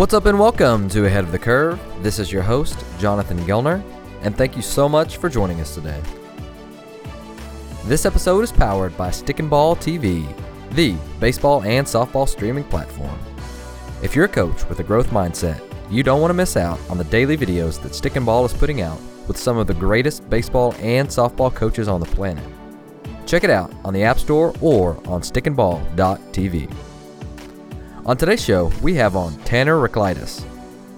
What's up and welcome to Ahead of the Curve. This is your host, Jonathan Gelner, and thank you so much for joining us today. This episode is powered by Stick and Ball TV, the baseball and softball streaming platform. If you're a coach with a growth mindset, you don't want to miss out on the daily videos that Stick and Ball is putting out with some of the greatest baseball and softball coaches on the planet. Check it out on the App Store or on stickandball.tv. On today's show, we have on Tanner Raklitis.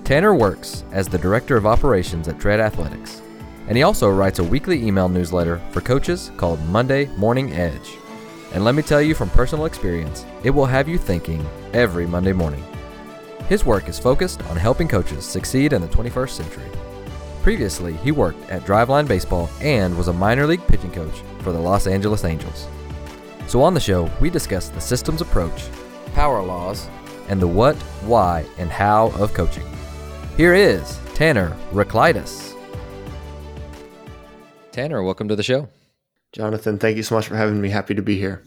Tanner works as the Director of Operations at Tread Athletics, and he also writes a weekly email newsletter for coaches called Monday Morning Edge. And let me tell you from personal experience, it will have you thinking every Monday morning. His work is focused on helping coaches succeed in the 21st century. Previously, he worked at Driveline Baseball and was a minor league pitching coach for the Los Angeles Angels. So, on the show, we discuss the systems approach, power laws, and the what, why, and how of coaching. Here is Tanner Raklitis. Tanner, welcome to the show. Jonathan, thank you so much for having me. Happy to be here.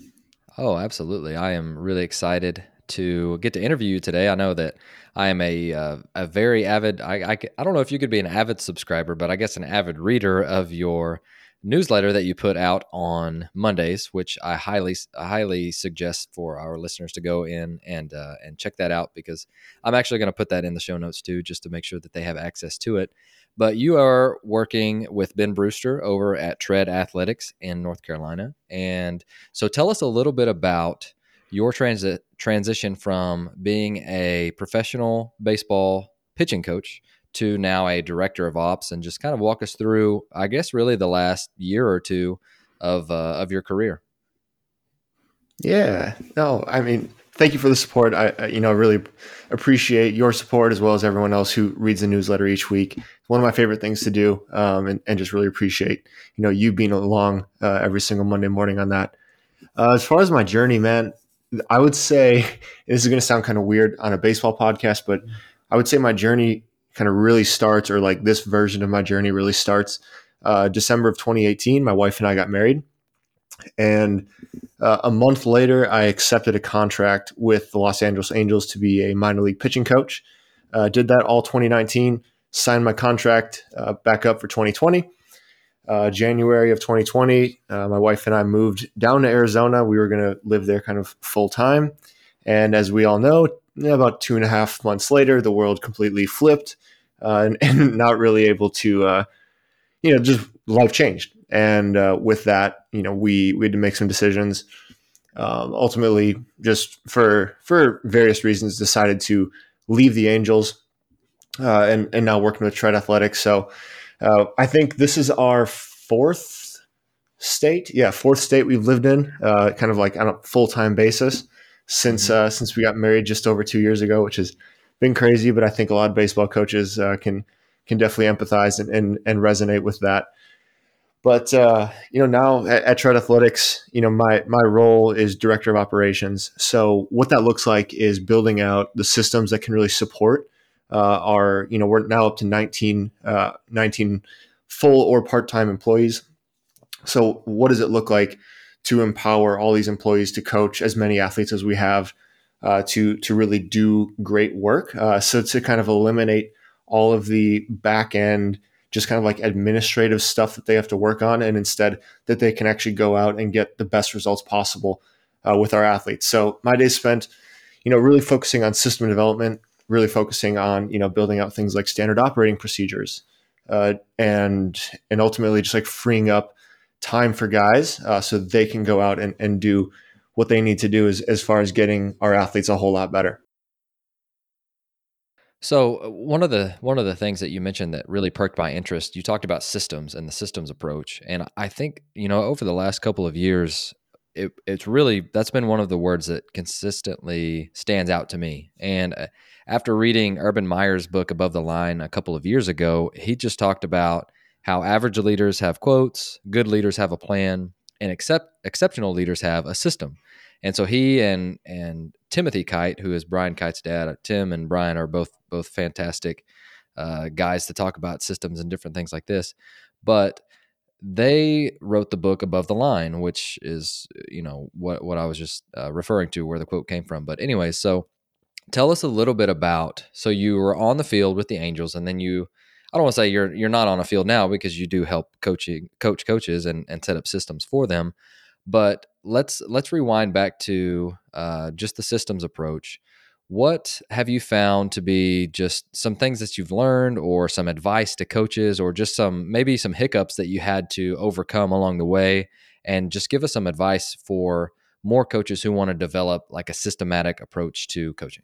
Oh, absolutely. I am really excited to get to interview you today. I know that I am a uh, a very avid. I, I I don't know if you could be an avid subscriber, but I guess an avid reader of your newsletter that you put out on Mondays, which I highly highly suggest for our listeners to go in and uh, and check that out because I'm actually going to put that in the show notes too, just to make sure that they have access to it. But you are working with Ben Brewster over at Tread Athletics in North Carolina, and so tell us a little bit about your transit transition from being a professional baseball pitching coach to now a director of ops and just kind of walk us through, I guess, really the last year or two of uh, of your career. Yeah, no, I mean, thank you for the support. I, you know, really appreciate your support as well as everyone else who reads the newsletter each week. It's one of my favorite things to do, um, and, and just really appreciate you know you being along uh, every single Monday morning on that. Uh, as far as my journey, man, I would say this is going to sound kind of weird on a baseball podcast, but I would say my journey kind of really starts, or like this version of my journey really starts uh, December of 2018. My wife and I got married. And uh, a month later, I accepted a contract with the Los Angeles Angels to be a minor league pitching coach. Uh, did that all 2019, signed my contract uh, back up for 2020. Uh, January of 2020, uh, my wife and I moved down to Arizona. We were going to live there kind of full time. And as we all know, about two and a half months later, the world completely flipped uh, and, and, not really able to, uh, you know, just life changed. And uh, with that, you know, we we had to make some decisions. Um, ultimately, just for for various reasons, decided to leave the Angels uh, and and now working with Tread Athletics. So uh, I think this is our fourth state, yeah, fourth state we've lived in, uh, kind of like on a full time basis since mm-hmm. since we got married just over two years ago, which has been crazy. But I think a lot of baseball coaches can can definitely empathize and, and, and resonate with that. But uh, you know, now at, at Tread Athletics, you know, my my role is director of operations. So what that looks like is building out the systems that can really support uh, our. You know, we're now up to 19, uh, 19 full or part time employees. So what does it look like to empower all these employees to coach as many athletes as we have uh, to to really do great work? Uh, so to kind of eliminate all of the back end just kind of like administrative stuff that they have to work on, and instead that they can actually go out and get the best results possible uh, with our athletes. So my day spent, you know, really focusing on system development, really focusing on you know building out things like standard operating procedures, uh, and and ultimately just like freeing up time for guys uh, so they can go out and, and do what they need to do as, as far as getting our athletes a whole lot better. So uh, one of the one of the things that you mentioned that really perked my interest, you talked about systems and the systems approach, and I think you know over the last couple of years, it, it's really that's been one of the words that consistently stands out to me. And uh, after reading Urban Meyer's book Above the Line a couple of years ago, he just talked about how average leaders have quotes, good leaders have a plan, and except exceptional leaders have a system. And so he and and Timothy Kight, who is Brian Kight's dad, Tim and Brian are both both fantastic uh, guys to talk about systems and different things like this. But they wrote the book Above the Line, which is you know what what I was just uh, referring to, where the quote came from. But anyway, so tell us a little bit about so you were on the field with the Angels, and then you. I don't want to say you're you're not on a field now because you do help coaching coach coaches and, and set up systems for them, but let's let's rewind back to uh, just the systems approach. What have you found to be just some things that you've learned, or some advice to coaches, or just some maybe some hiccups that you had to overcome along the way? And just give us some advice for more coaches who want to develop like a systematic approach to coaching.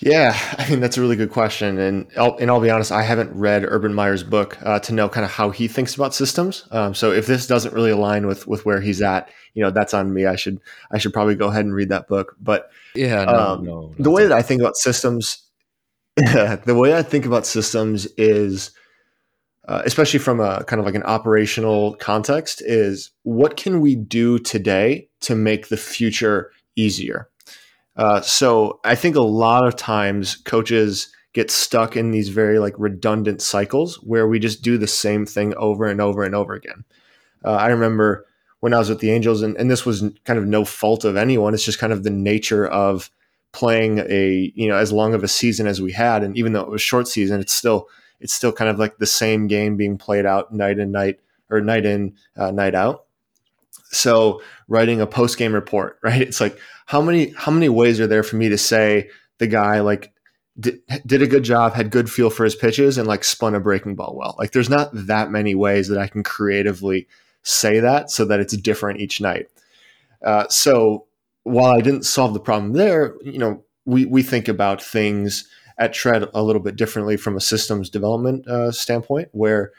Yeah, I mean that's a really good question, and I'll, and I'll be honest, I haven't read Urban Meyer's book uh, to know kind of how he thinks about systems. Um, so if this doesn't really align with with where he's at, you know, that's on me. I should I should probably go ahead and read that book. But yeah, no, um, no, the way that I think about systems, the way I think about systems is, uh, especially from a kind of like an operational context, is what can we do today to make the future easier uh, so I think a lot of times coaches get stuck in these very like redundant cycles where we just do the same thing over and over and over again. Uh, I remember when I was with the Angels, and, and this was kind of no fault of anyone. It's just kind of the nature of playing a you know as long of a season as we had, and even though it was short season, it's still it's still kind of like the same game being played out night and night or night in uh, night out. So writing a post game report, right? It's like how many how many ways are there for me to say the guy like did, did a good job, had good feel for his pitches, and like spun a breaking ball well. Like there's not that many ways that I can creatively say that so that it's different each night. Uh, so while I didn't solve the problem there, you know, we we think about things at Tread a little bit differently from a systems development uh, standpoint, where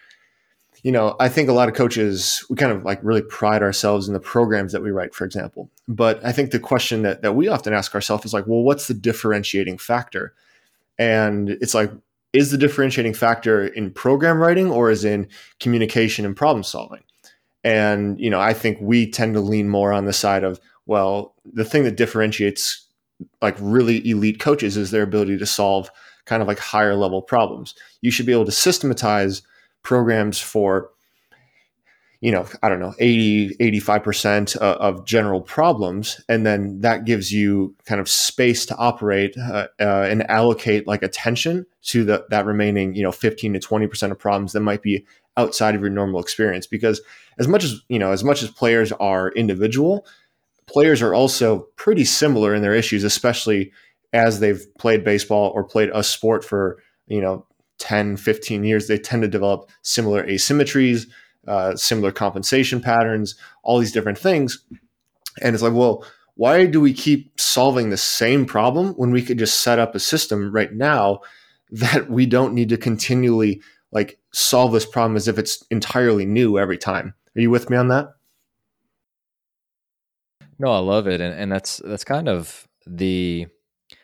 you know, I think a lot of coaches, we kind of like really pride ourselves in the programs that we write, for example. But I think the question that, that we often ask ourselves is like, well, what's the differentiating factor? And it's like, is the differentiating factor in program writing or is in communication and problem solving? And, you know, I think we tend to lean more on the side of, well, the thing that differentiates like really elite coaches is their ability to solve kind of like higher level problems. You should be able to systematize programs for you know i don't know 80 85% of general problems. And then that gives you kind of space to operate uh, uh, and allocate like attention to the, that remaining you know 15 to 20% of problems that might be outside of your normal experience. Because as much as you know as much as players are individual players are also pretty similar in their issues especially as they've played baseball or played a sport for you know 10, 15 years, they tend to develop similar asymmetries, uh, similar compensation patterns, all these different things. And it's like, well, why do we keep solving the same problem when we could just set up a system right now that we don't need to continually like solve this problem as if it's entirely new every time? Are you with me on that? No, I love it, and and that's that's kind of the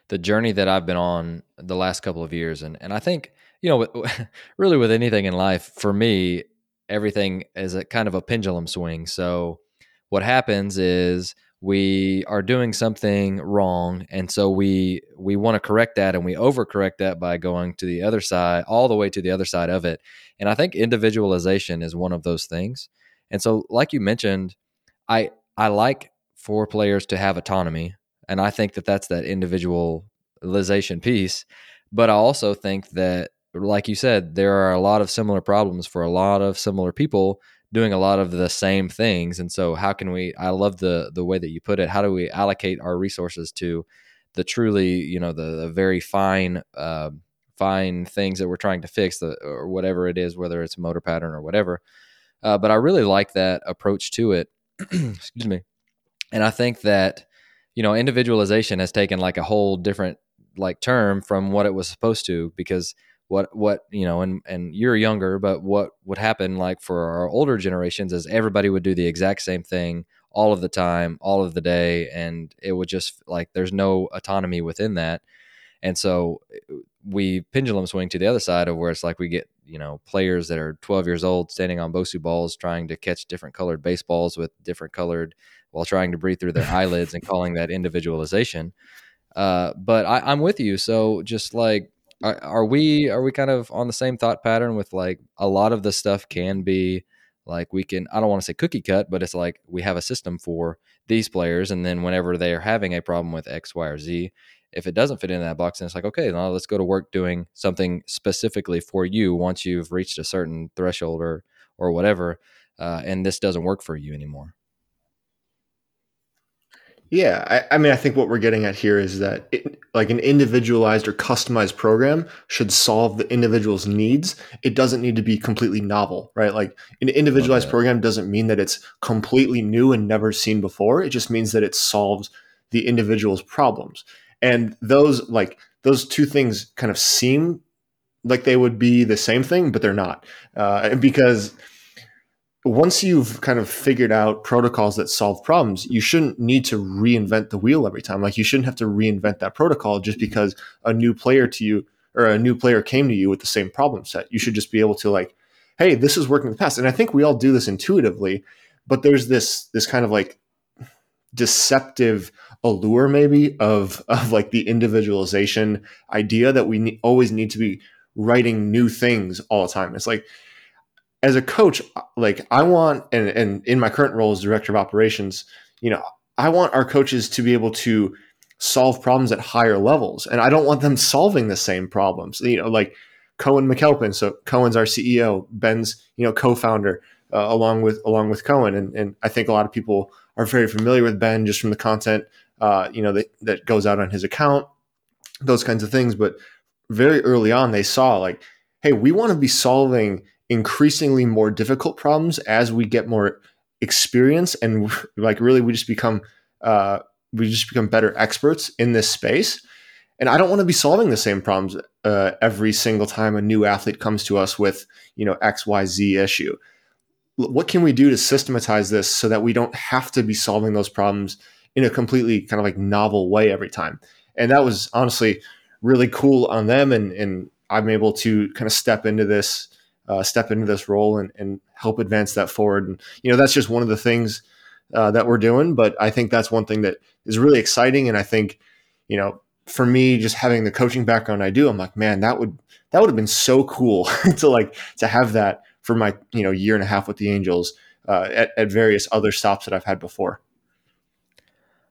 the journey that I've been on the last couple of years, and and I think you know, really with anything in life, for me, everything is a kind of a pendulum swing. So what happens is we are doing something wrong and so we we want to correct that and we overcorrect that by going to the other side all the way to the other side of it and i think individualization is one of those things and so like you mentioned i i like for players to have autonomy and i think that that's that individualization piece but i also think that like you said, there are a lot of similar problems for a lot of similar people doing a lot of the same things. And so, how can we? I love the the way that you put it. How do we allocate our resources to the truly, you know, the, the very fine, uh, fine things that we're trying to fix, the, or whatever it is, whether it's a motor pattern or whatever. Uh, but I really like that approach to it. Excuse me. And I think that you know individualization has taken like a whole different like term from what it was supposed to because what what you know and and you're younger but what would happen like for our older generations is everybody would do the exact same thing all of the time all of the day and it would just like there's no autonomy within that. And so we pendulum swing to the other side of where it's like we get you know players that are 12 years old standing on bosu balls trying to catch different colored baseballs with different colored while trying to breathe through their eyelids and calling that individualization. Uh, but I, i'm with you. So just like are, are we are we kind of on the same thought pattern with like a lot of the stuff can be like we can i don't want to say cookie cut but it's like we have a system for these players and then whenever they are having a problem with x y or z if it doesn't fit in that box, then it's like, okay, now let's go to work doing something specifically for you once you've reached a certain threshold or or whatever, uh, and this doesn't work for you anymore. Yeah, I, I, mean, I think what we're getting at here is that it, like an individualized or customized program should solve the individual's needs. It doesn't need to be completely novel, right? Like an individualized okay. program doesn't mean that it's completely new and never seen before. It just means that it solves the individual's problems. And those like those two things kind of seem like they would be the same thing, but they're not, uh, because once you've kind of figured out protocols that solve problems, you shouldn't need to reinvent the wheel every time. Like you shouldn't have to reinvent that protocol just because a new player to you or a new player came to you with the same problem set. You should just be able to like, hey, this is working in the past. And I think we all do this intuitively, but there's this this kind of like deceptive allure maybe of of like the individualization idea that we ne- always need to be writing new things all the time. It's like as a coach, like I want, and, and in my current role as director of operations, you know, I want our coaches to be able to solve problems at higher levels. And I don't want them solving the same problems. You know, like Cohen McAlpin. So Cohen's our CEO, Ben's, you know, co-founder, uh, along with along with Cohen. And, and I think a lot of people are very familiar with Ben just from the content, uh, you know, that, that goes out on his account, those kinds of things. But very early on, they saw like, hey, we want to be solving increasingly more difficult problems as we get more experience and like really we just become uh, we just become better experts in this space. And i don't want to be solving the same problems uh, every single time a new athlete comes to us with you know xyz issue. What can we do to systematize this so that we don't have to be solving those problems in a completely kind of like novel way every time? And that was honestly really cool on them and and i'm able to kind of step into this uh, step into this role and, and help advance that forward. And you know, that's just one of the things uh, that we're doing. But I think that's one thing that is really exciting. And I think, you know, for me, just having the coaching background I do, I'm like, man, that would that would have been so cool to like to have that for my you know year and a half with the Angels uh, at, at various other stops that I've had before.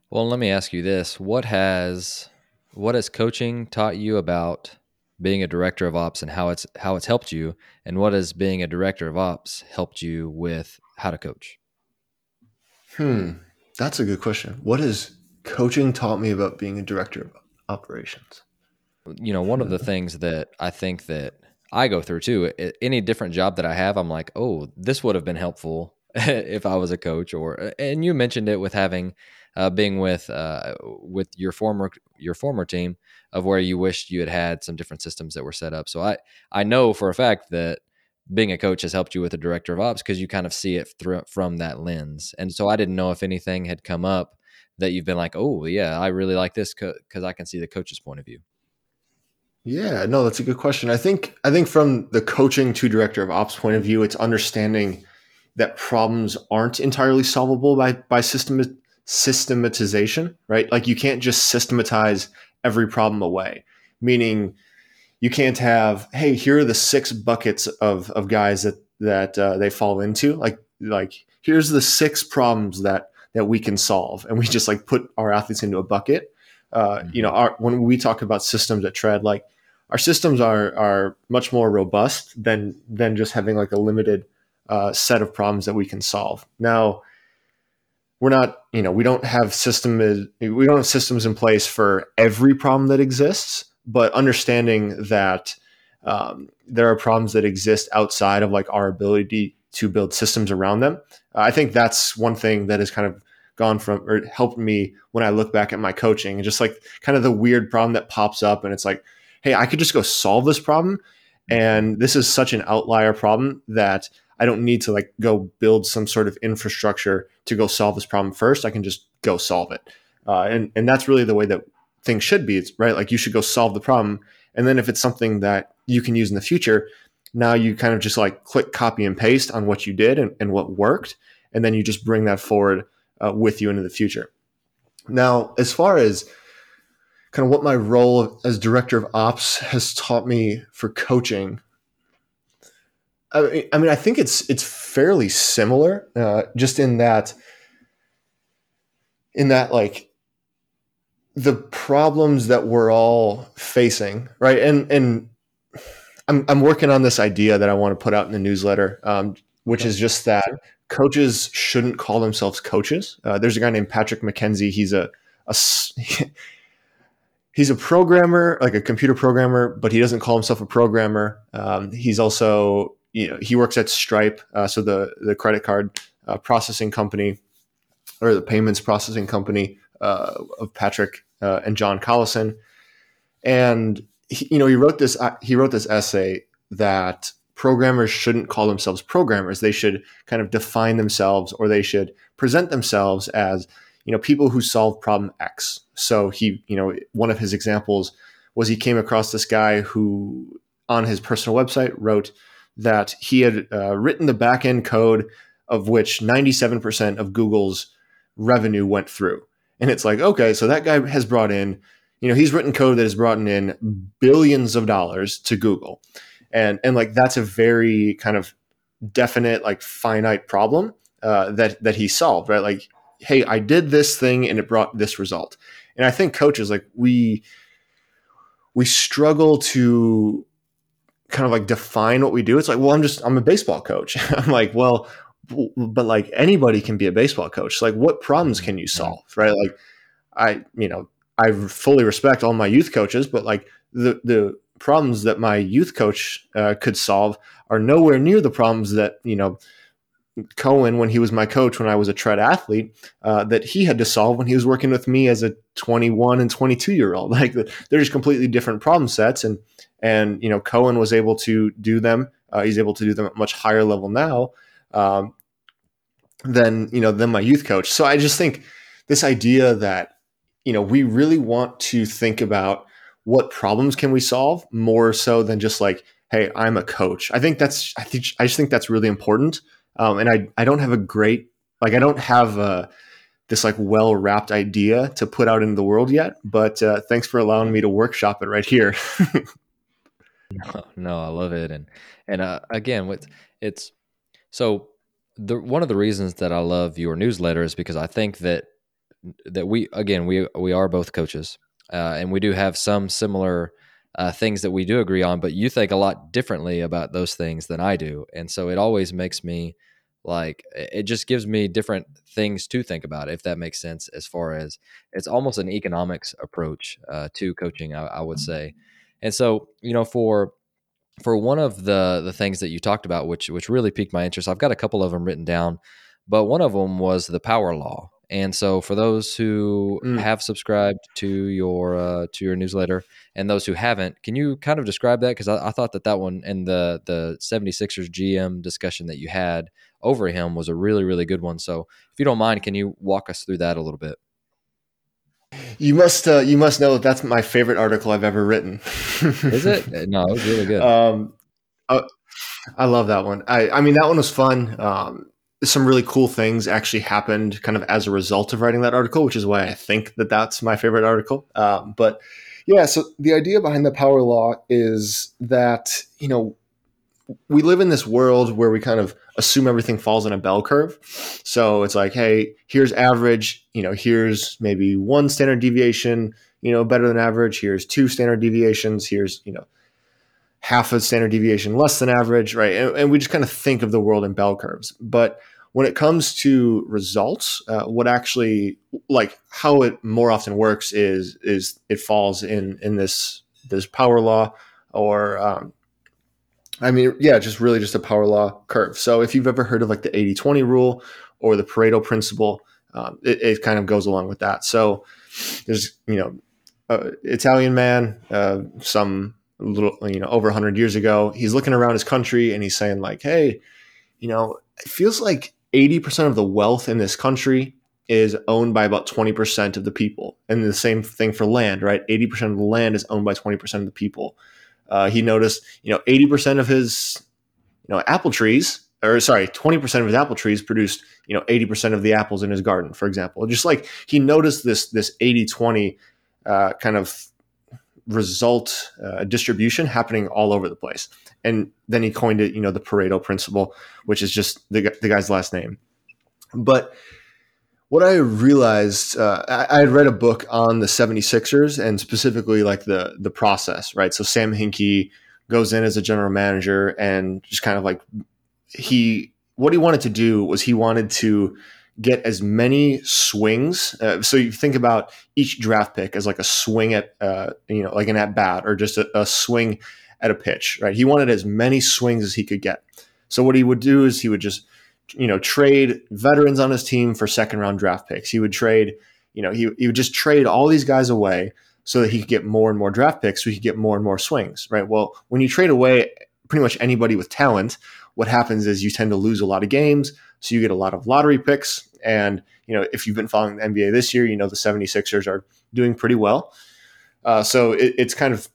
Well, let me ask you this: what has what has coaching taught you about being a director of ops and how it's how it's helped you and what has being a director of ops helped you with how to coach? Hmm that's a good question. What has coaching taught me about being a director of operations? You know one of the things that i think that i go through too any different job that i have i'm like oh this would have been helpful if i was a coach or and you mentioned it with having uh, being with uh, with your former your former team of where you wished you had had some different systems that were set up. So I I know for a fact that being a coach has helped you with a director of ops because you kind of see it through, from that lens. And so I didn't know if anything had come up that you've been like, oh yeah, I really like this because I can see the coach's point of view. Yeah, no, that's a good question. I think I think from the coaching to director of ops point of view, it's understanding that problems aren't entirely solvable by by system systematization, right? Like you can't just systematize every problem away, meaning you can't have, hey, here are the six buckets of, of guys that, that uh, they fall into. Like, like here's the six problems that, that we can solve. And we just like put our athletes into a bucket. Uh, mm-hmm. You know, our, when we talk about systems at Tread, like our systems are, are much more robust than, than just having like a limited uh, set of problems that we can solve. Now, we're not you know we don't have system we don't have systems in place for every problem that exists but understanding that um, there are problems that exist outside of like our ability to build systems around them. I think that's one thing that has kind of gone from or helped me when i look back at my coaching and just like kind of the weird problem that pops up and it's like hey i could just go solve this problem and this is such an outlier problem that I don't need to like go build some sort of infrastructure to go solve this problem first. I can just go solve it. Uh, and, and that's really the way that things should be. It's right. Like you should go solve the problem. And then if it's something that you can use in the future, now you kind of just like click copy and paste on what you did and, and what worked. And then you just bring that forward uh, with you into the future. Now, as far as kind of what my role as director of ops has taught me for coaching, I mean, I think it's it's fairly similar, uh, just in that, in that like the problems that we're all facing, right? And and I'm I'm working on this idea that I want to put out in the newsletter, um, which is just that coaches shouldn't call themselves coaches. Uh, there's a guy named Patrick McKenzie. He's a, a he's a programmer, like a computer programmer, but he doesn't call himself a programmer. Um, he's also you know he works at Stripe, uh, so the the credit card uh, processing company or the payments processing company uh, of Patrick uh, and John Collison, and he, you know he wrote this uh, he wrote this essay that programmers shouldn't call themselves programmers. They should kind of define themselves or they should present themselves as, you know, people who solve problem X. So he, you know, one of his examples was he came across this guy who on his personal website wrote that he had uh, written the backend code of which 97% of Google's revenue went through. And it's like, okay, so that guy has brought in, you know, he's written code that has brought in billions of dollars to Google. And and like that's a very kind of definite like finite problem uh, that that he solved right? Like hey i did this thing and it brought this result. And i think coaches like we we struggle to kind of like define what we do. It's like well i'm just i'm a baseball coach. I'm like well but like anybody can be a baseball coach. Like what problems can you solve right? Like i you know i fully respect all my youth coaches but like the the problems that my youth coach uh, could solve are nowhere near the problems that you know Cohen when he was my coach when I was a tread athlete uh, that he had to solve when he was working with me as a 21 and 22 year old like they're just completely different problem sets and and you know Cohen was able to do them uh, he's able to do them at much higher level now um, than you know than my youth coach. So I just think this idea that you know we really want to think about what problems can we solve more so than just like hey i'm a coach. I think that's i think i just think that's really important. Um, and i i don't have a great like i don't have a this like well wrapped idea to put out into the world yet but uh, thanks for allowing me to workshop it right here no, no i love it and and uh, again what it's so the one of the reasons that i love your newsletter is because i think that that we again we we are both coaches uh, and we do have some similar uh, things that we do agree on, but you think a lot differently about those things than I do, and so it always makes me like it just gives me different things to think about if that makes sense as far as it's almost an economics approach uh, to coaching I, I, would say and so you know for for one of the the things that you talked about which which really piqued my interest i've got a couple of them written down but one of them was the power law and so, for those who mm. have subscribed to your uh, to your newsletter and those who haven't, can you kind of describe that? Because I, I, thought that that one and the the 76ers GM discussion that you had over him was a really really good one. So, if you don't mind, can you walk us through that a little bit? You must uh, you must know that that's my favorite article I've ever written. Is it? No, it was really good. Um, uh, I love that one. I I mean that one was fun. Um, some really cool things actually happened kind of as a result of writing that article, which is why I think that that's my favorite article. Um, but yeah, so the idea behind the power law is that, you know, we live in this world where we kind of assume everything falls in a bell curve. So it's like, hey, here's average, you know, here's maybe one standard deviation, you know, better than average. Here's two standard deviations. Here's, you know, half a standard deviation less than average, right? And, and, we just kind of think of the world in bell curves. But when it comes to results, uh, what actually like how it more often works is is it falls in in this this power law or um, I mean, yeah, just really just a power law curve. So if you've ever heard of like the 80 20 rule or the Pareto principle, um, it, it, kind of goes along with that. So there's, you know, Italian man, uh, some little, you know, over 100 years ago. He's looking around his country and he's saying, like, hey, you know, it feels like 80% of the wealth in this country is owned by about 20% of the people. And the same thing for land, right? 80% of the land is owned by 20% of the people. Uh, he noticed, you know, 80% of his, you know, apple trees, or sorry, 20% of his apple trees produced, you know, 80% of the apples in his garden, for example. Just like he noticed this, this 80 20 uh, kind of result uh, distribution happening all over the place. And then he coined it, you know, the Pareto principle, which is just the, the guy's last name. But what I realized, uh, I, had read a book on the 76ers and specifically like the the process, right? So Sam Hinkie goes in as a general manager and just kind of like he what he wanted to do was he wanted to get as many swings. Uh, so you think about each draft pick as like a swing at uh, you know like an at bat or just a, a swing at a pitch, right? He wanted as many swings as he could get. So what he would do is he would just you know, trade veterans on his team for second round draft picks. He would trade, you know, he, he would just trade all these guys away so that he could get more and more draft picks so he could get more and more swings, right? Well, when you trade away pretty much anybody with talent, what happens is you tend to lose a lot of games. So you get a lot of lottery picks. And, you know, if you've been following the NBA this year, you know, the 76ers are doing pretty well. Uh, so it, it's kind of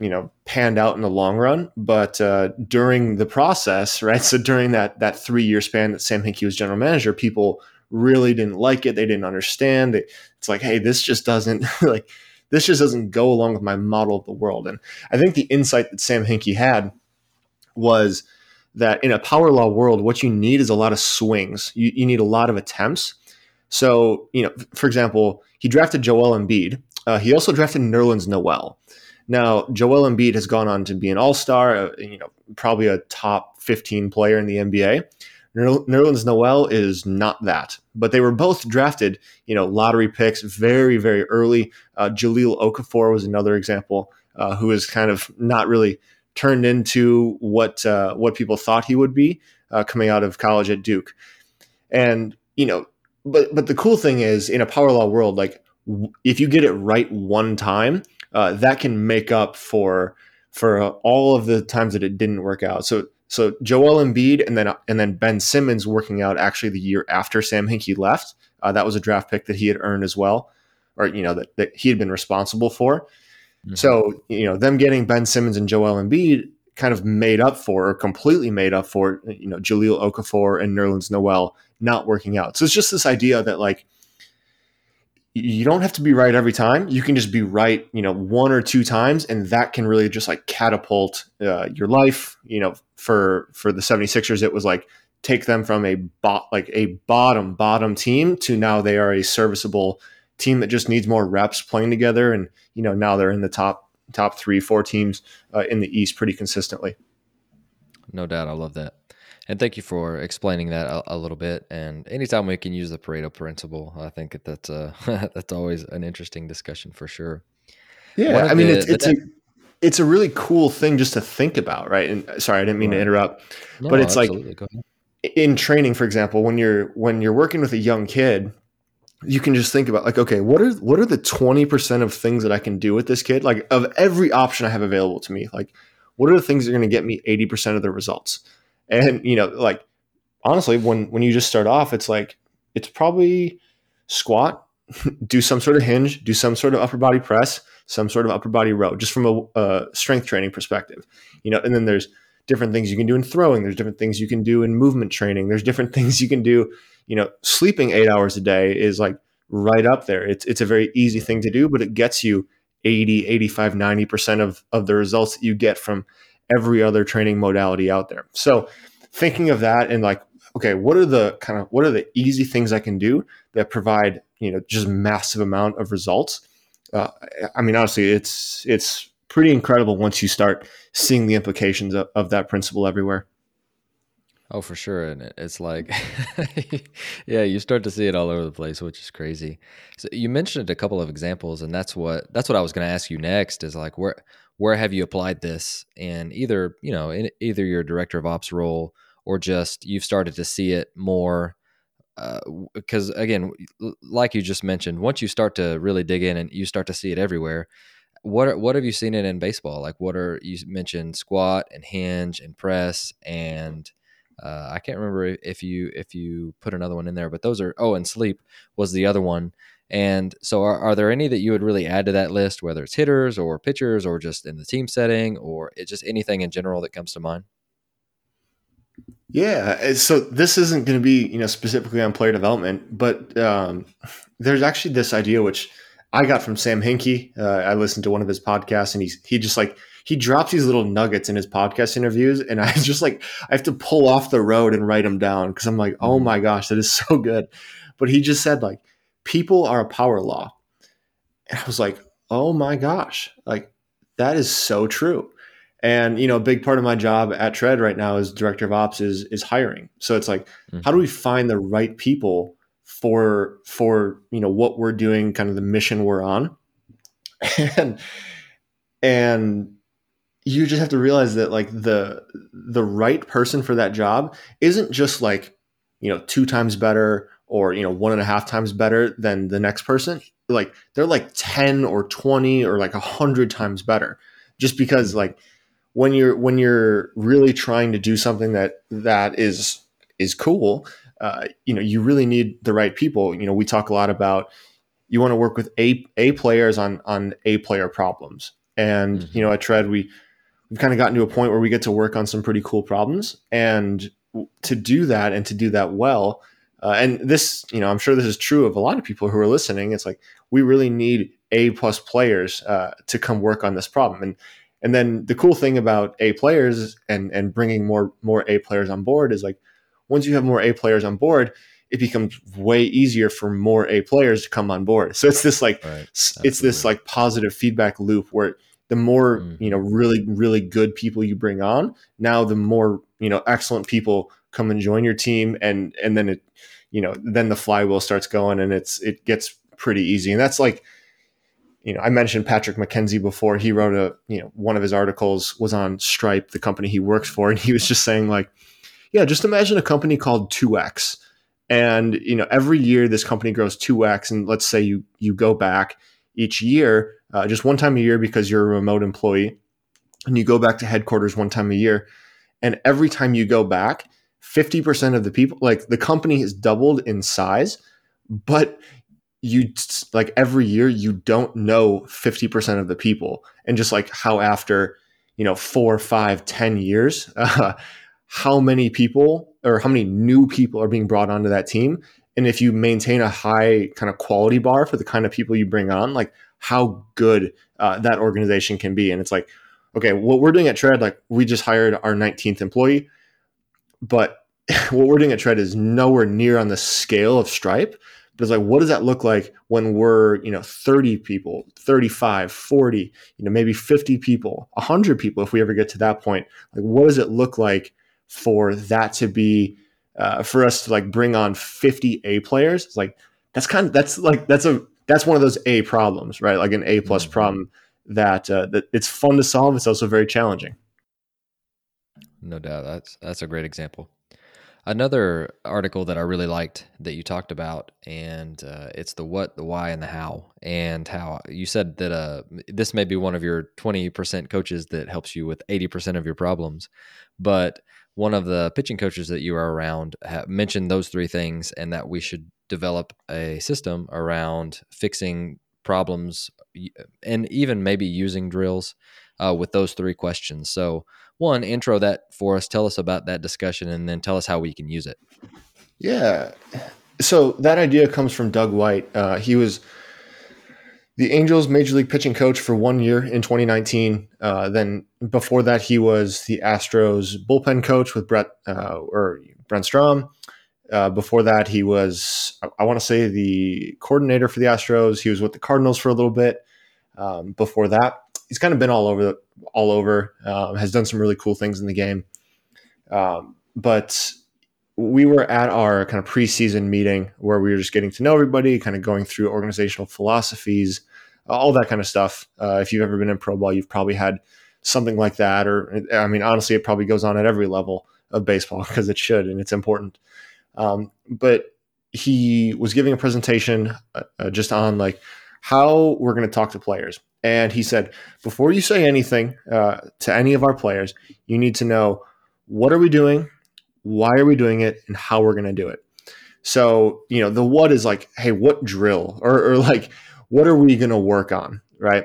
you know panned out in the long run. But uh, during the process right so during that that three year span that sam hinkie was general manager people really didn't like it. They didn't understand. It, it's like hey this just doesn't like this just doesn't go along with my model of the world. And i think the insight that sam hinkie had was that in a power law world what you need is a lot of swings. You, you need a lot of attempts. So you know for example he drafted joel embiid. Uh, he also drafted nerlens noel now, Joel Embiid has gone on to be an All Star, uh, you know, probably a top 15 player in the NBA. Nerlens Noel is not that, but they were both drafted, you know, lottery picks very, very early. Uh, Jahlil Okafor was another example, uh, who is kind of not really turned into what uh, what people thought he would be uh, coming out of college at Duke. And you know, but but the cool thing is in a power law world, like if you get it right one time, uh, that can make up for for uh, all of the times that it didn't work out. So so Joel Embiid and then and then Ben Simmons working out actually the year after Sam Hinkie left. Uh, that was a draft pick that he had earned as well, or you know that, that he had been responsible for. Mm-hmm. So you know them getting Ben Simmons and Joel Embiid kind of made up for or completely made up for you know Jahlil Okafor and Nerlens Noel not working out. So it's just this idea that like you don't have to be right every time. You can just be right, you know, one or two times, and that can really just like catapult uh, your life. You know, for for the 76ers, it was like take them from a bot like a bottom bottom team to now they are a serviceable team that just needs more reps playing together, and you know now they're in the top top three four teams uh, in the East pretty consistently. No doubt, I love that. And thank you for explaining that a, a, little bit. And anytime we can use the Pareto principle, I think that that's uh, that's always an interesting discussion for sure. Yeah, I mean, the, it's it's a it's a really cool thing just to think about, right? And uh, sorry, I didn't mean right. to interrupt, no, but it's like in training, for example, when you're when you're working with a young kid, you can just think about like, okay, what are what are the twenty percent of things that I can do with this kid? Like of every option I have available to me, like what are the things that are going to get me eighty percent of the results? And you know, like honestly, when when you just start off, it's like it's probably squat, do some sort of hinge, do some sort of upper body press, some sort of upper body row, just from a, a strength training perspective. You know, and then there's different things you can do in throwing. There's different things you can do in movement training. There's different things you can do. You know, sleeping eight hours a day is like right up there. It's it's a very easy thing to do, but it gets you 80, 85, 90% of, of the results that you get from every other training modality out there. So thinking of that and like, okay, what are the kind of what are the easy things I can do that provide you know just massive amount of results? Uh, I mean, honestly, it's it's pretty incredible once you start seeing the implications of, of that principle everywhere. Oh, for sure, and it's like, yeah, you start to see it all over the place, which is crazy. So you mentioned a couple of examples, and that's what that's what I was going to ask you next. Is like where where have you applied this and either you know in either your director of ops role or just you've started to see it more because uh, again like you just mentioned once you start to really dig in and you start to see it everywhere what are, what have you seen it in baseball like what are you mentioned squat and hinge and press and uh, I can't remember if you if you put another one in there, but those are oh, and sleep was the other one. And so, are, are there any that you would really add to that list, whether it's hitters or pitchers or just in the team setting or just anything in general that comes to mind? Yeah, so this isn't going to be you know specifically on player development, but um, there's actually this idea which I got from Sam Hinkie. Uh, I listened to one of his podcasts, and he's he just like he drops these little nuggets in his podcast interviews, and I just like I have to pull off the road and write them down because I'm like, oh mm-hmm. my gosh, that is so good. but he just said like people are a power law. And I was like, oh my gosh, like that is so true. And you know, a big part of my job at Tread right now as director of ops is is hiring. So it's like, mm-hmm. how do we find the right people for for you know what we're doing, kind of the mission we're on, and and you just have to realize that like the the right person for that job isn't just like you know two times better or you know one and a half times better than the next person like they're like 10 or 20 or like 100 times better. Just because like when you're when you're really trying to do something that that is is cool uh, you know you really need the right people. You know we talk a lot about you want to work with a a players on on a player problems. And mm-hmm. you know at tread we we've kind of gotten to a point where we get to work on some pretty cool problems. And to do that and to do that well uh, and this you know i'm sure this is true of a lot of people who are listening it's like we really need a plus players uh, to come work on this problem and and then the cool thing about A players and and bringing more more A players on board is like once you have more A players on board, it becomes way easier for more A players to come on board. So it's this like right. it's this like positive feedback loop where the more mm-hmm. you know really really good people you bring on, now the more you know excellent people come and join your team and and then it you know then the flywheel starts going and it's it gets pretty easy. And that's like you know, I mentioned Patrick McKenzie before. He wrote a, you know, one of his articles was on Stripe, the company he works for, and he was just saying like, yeah, just imagine a company called 2X. And, you know, every year this company grows 2X and let's say you you go back each year, uh, just one time a year because you're a remote employee and you go back to headquarters one time a year and every time you go back, 50% of the people like the company has doubled in size, but you like every year you don't know 50% of the people. And just like how after you know four five ten years uh, how many people or how many new people are being brought onto that team? And if you maintain a high kind of quality bar for the kind of people you bring on like how good uh, that organization can be. And it's like okay what we're doing at tread like we just hired our 19th employee but what we're doing at tread is nowhere near on the scale of stripe but it's like, what does that look like when we're, you know, 30 people, 35, 40, you know, maybe 50 people, 100 people, if we ever get to that point? Like, what does it look like for that to be, uh, for us to like bring on 50 A players? It's like, that's kind of, that's like, that's a, that's one of those A problems, right? Like an A plus mm-hmm. problem that, uh, that it's fun to solve. It's also very challenging. No doubt. That's, that's a great example. Another article that I really liked that you talked about, and uh, it's the what, the why, and the how. And how you said that uh, this may be one of your 20% coaches that helps you with 80% of your problems. But one of the pitching coaches that you are around mentioned those three things, and that we should develop a system around fixing problems and even maybe using drills uh, with those three questions. So, one, intro that for us, tell us about that discussion, and then tell us how we can use it. Yeah. So, that idea comes from Doug White. Uh, he was the Angels major league pitching coach for one year in 2019. Uh, then before that, he was the Astros bullpen coach with Brett uh, or Brent Strom. Uh, before that, he was, I, I want to say, the coordinator for the Astros. He was with the Cardinals for a little bit. Um, before that, he's kind of been all over, all over. Um, has done some really cool things in the game. Um, but we were at our kind of preseason meeting where we were just getting to know everybody, kind of going through organizational philosophies, all that kind of stuff. Uh, if you've ever been in pro ball, you've probably had something like that. Or, I mean, honestly, it probably goes on at every level of baseball because it should and it's important. Um, but he was giving a presentation uh, uh just on like how we're going to talk to players. And he said, before you say anything uh, to any of our players, you need to know what are we doing, why are we doing it, and how we're going to do it. So, you know, the what is like, hey, what drill or, or like, what are we going to work on, right?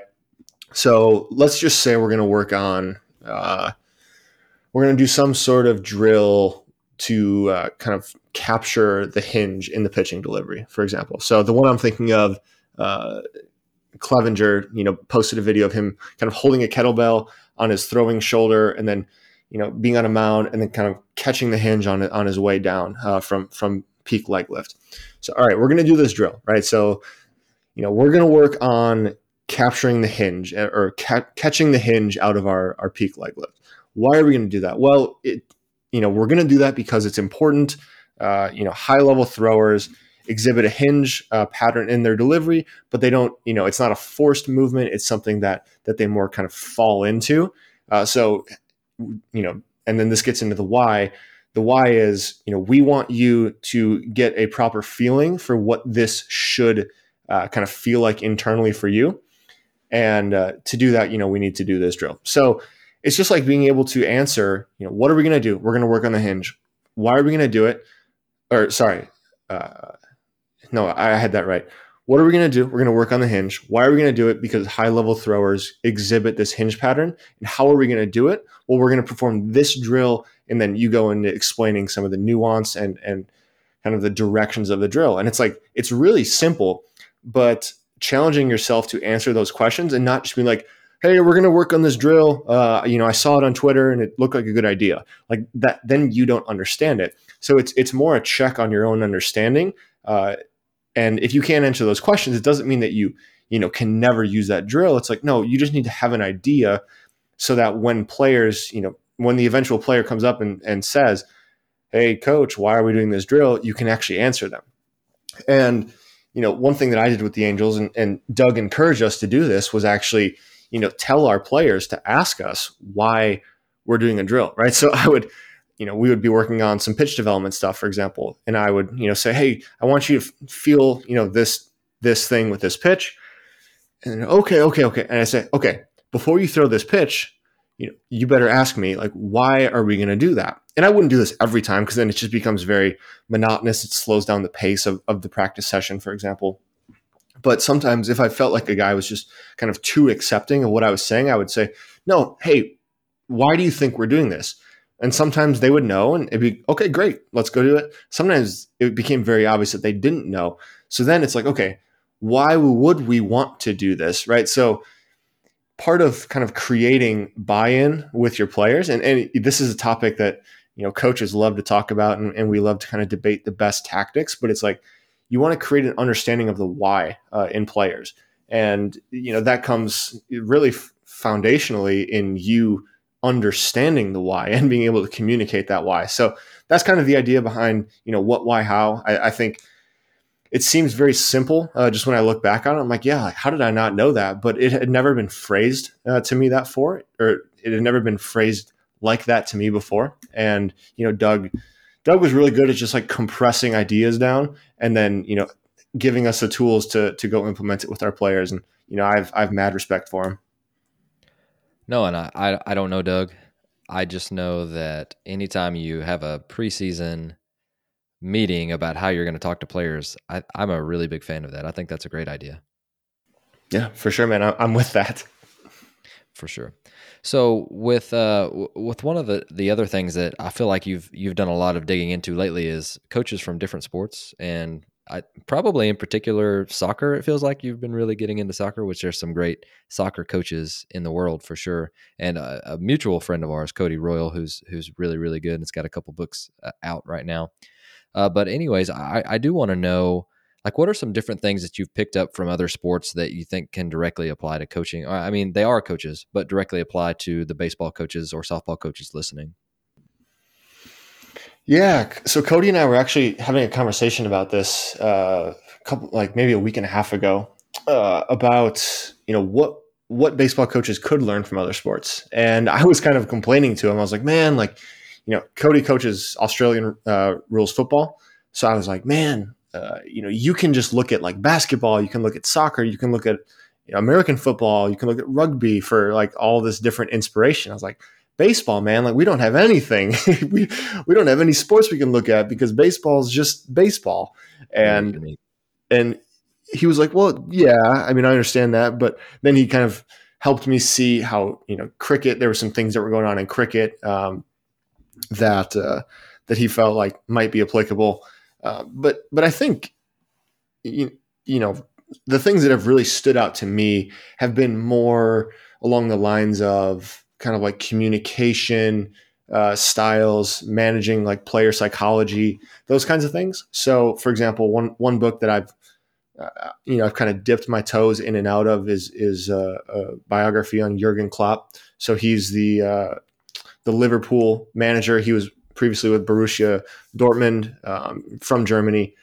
So let's just say we're going to work on, uh, we're going to do some sort of drill to uh, kind of capture the hinge in the pitching delivery, for example. So the one I'm thinking of uh, Clevinger, you know, posted a video of him kind of holding a kettlebell on his throwing shoulder and then, you know, being on a mound and then kind of catching the hinge on on his way down uh, from from peak leg lift. So, all right, we're going to do this drill, right? So, you know, we're going to work on capturing the hinge eh, or ca- catching the hinge out of our, our peak leg lift. Why are we going to do that? Well, it, you know, we're going to do that because it's important. Uh, you know, high level throwers exhibit a hinge uh, pattern in their delivery, but they don't, you know, it's not a forced movement. It's something that, that they more kind of fall into. Uh, so, you know, and then this gets into the why. The why is, you know, we want you to get a proper feeling for what this should uh, kind of feel like internally for you. And uh, to do that, you know, we need to do this drill. So it's just like being able to answer, you know, what are we going to do? We're going to work on the hinge. Why are we going to do it? Or sorry, uh, no, I had that right. What are we going to do? We're going to work on the hinge. Why are we going to do it? Because high level throwers exhibit this hinge pattern. And how are we going to do it? Well, we're going to perform this drill, and then you go into explaining some of the nuance and and kind of the directions of the drill. And it's like it's really simple, but challenging yourself to answer those questions and not just being like, "Hey, we're going to work on this drill." Uh, you know, I saw it on Twitter and it looked like a good idea. Like that, then you don't understand it. So it's it's more a check on your own understanding. Uh, and if you can't answer those questions, it doesn't mean that you, you know, can never use that drill. It's like, no, you just need to have an idea so that when players, you know, when the eventual player comes up and, and says, Hey, coach, why are we doing this drill? You can actually answer them. And, you know, one thing that I did with the Angels and, and Doug encouraged us to do this was actually, you know, tell our players to ask us why we're doing a drill, right? So I would, you know, we would be working on some pitch development stuff, for example, and I would, you know, say, "Hey, I want you to feel, you know, this this thing with this pitch." And okay, okay, okay, and I say, "Okay, before you throw this pitch, you know, you better ask me like, why are we going to do that?" And I wouldn't do this every time because then it just becomes very monotonous. It slows down the pace of, of the practice session, for example. But sometimes, if I felt like a guy was just kind of too accepting of what I was saying, I would say, "No, hey, why do you think we're doing this?" And sometimes they would know and it'd be, okay, great, let's go do it. Sometimes it became very obvious that they didn't know. So then it's like, okay, why would we want to do this? Right. So part of kind of creating buy-in with your players, and, and this is a topic that, you know, coaches love to talk about and, and we love to kind of debate the best tactics, but it's like you want to create an understanding of the why uh, in players. And, you know, that comes really foundationally in you understanding the why and being able to communicate that why. So that's kind of the idea behind you know what, why, how. I, I think it seems very simple. Uh, just when I look back on it, I'm like, yeah, how did I not know that? But it had never been phrased uh, to me that for, or it had never been phrased like that to me before. And you know, Doug, Doug was really good at just like compressing ideas down and then you know giving us the tools to to go implement it with our players. And you know, I've I've mad respect for him. No, and I, I, I don't know Doug. I just know that anytime you have a preseason meeting about how you're going to talk to players, I, I'm a really big fan of that. I think that's a great idea. Yeah, for sure, man. I'm with that. For sure. So with uh, with one of the, the other things that I feel like you've you've done a lot of digging into lately is coaches from different sports and I, probably in particular soccer. It feels like you've been really getting into soccer, which there's some great soccer coaches in the world for sure. And a, a mutual friend of ours, Cody Royle, who's who's really really good and it's got a couple books uh, out right now. Uh, but anyways, I, I do want to know like what are some different things that you've picked up from other sports that you think can directly apply to coaching? I mean, they are coaches, but directly apply to the baseball coaches or softball coaches listening. Yeah. So Cody and I were actually having a conversation about this uh, a couple, like maybe a week and a half ago, uh, about you know what what baseball coaches could learn from other sports, and I was kind of complaining to him. I was like, man, like you know, Cody coaches Australian uh, rules football, so I was like, man, uh, you know, you can just look at like basketball, you can look at soccer, you can look at you know, American football, you can look at rugby for like all this different inspiration. I was like, baseball, man. Like we don't have anything. we we don't have any sports we can look at because baseball is just baseball. And and he was like, "Well, yeah, I mean, I understand that." But then he kind of helped me see how you know cricket. There were some things that were going on in cricket um, that uh, that he felt like might be applicable. Uh, but but I think you, you know the things that have really stood out to me have been more along the lines of kind of like communication, uh, styles, managing like player psychology, those kinds of things. So, for example, one one book that I've uh, you know I've kind of dipped my toes in and out of is is uh, a biography on Jurgen Klopp. So he's the uh, the Liverpool manager. He was previously with Borussia Dortmund um, from Germany,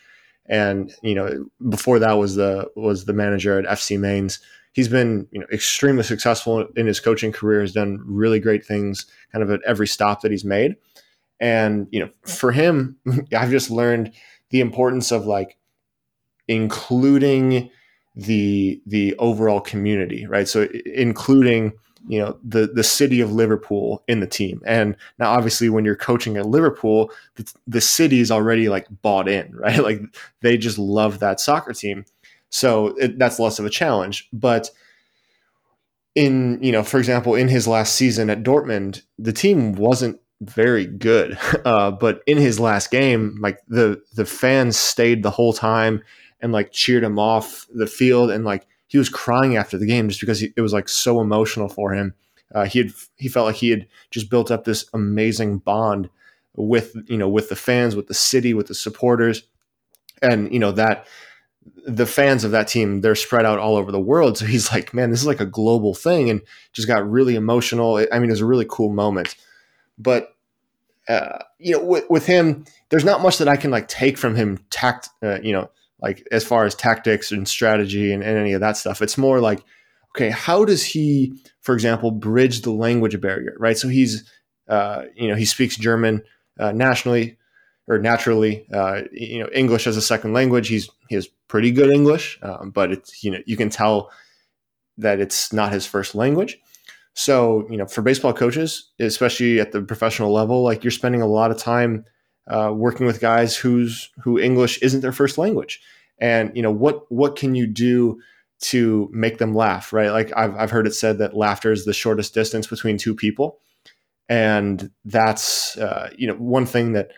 and you know before that was the was the manager at FC Mainz he's been you know extremely successful in his coaching career. Has done really great things, kind of at every stop that he's made. And you know, for him, I've just learned the importance of like including the the overall community, right? So including you know the the city of Liverpool in the team. And now obviously when you're coaching at Liverpool, the, the city is already like bought in, right? Like they just love that soccer team. So it, that's less of a challenge. But in, you know, for example, in his last season at Dortmund, the team wasn't very good. Uh, but in his last game, like the the fans stayed the whole time and like cheered him off the field, and like he was crying after the game just because he, it was like so emotional for him. Uh, he had he felt like he had just built up this amazing bond with you know with the fans, with the city, with the supporters, and you know that the fans of that team they're spread out all over the world. So he's like man this is like a global thing and just got really emotional. I mean it was a really cool moment. But uh, you know with, with, him there's not much that i can like take from him tact uh, you know like as far as tactics and strategy and, and any of that stuff. It's more like okay how does he for example bridge the language barrier right? So he's uh, you know he speaks german uh, nationally or naturally, uh, you know, English as a second language. He's he has pretty good English, um, but it's you know you can tell that it's not his first language. So you know, for baseball coaches, especially at the professional level, like you're spending a lot of time uh, working with guys whose who English isn't their first language, and you know what what can you do to make them laugh, right? Like I've I've heard it said that laughter is the shortest distance between two people, and that's uh, you know one thing that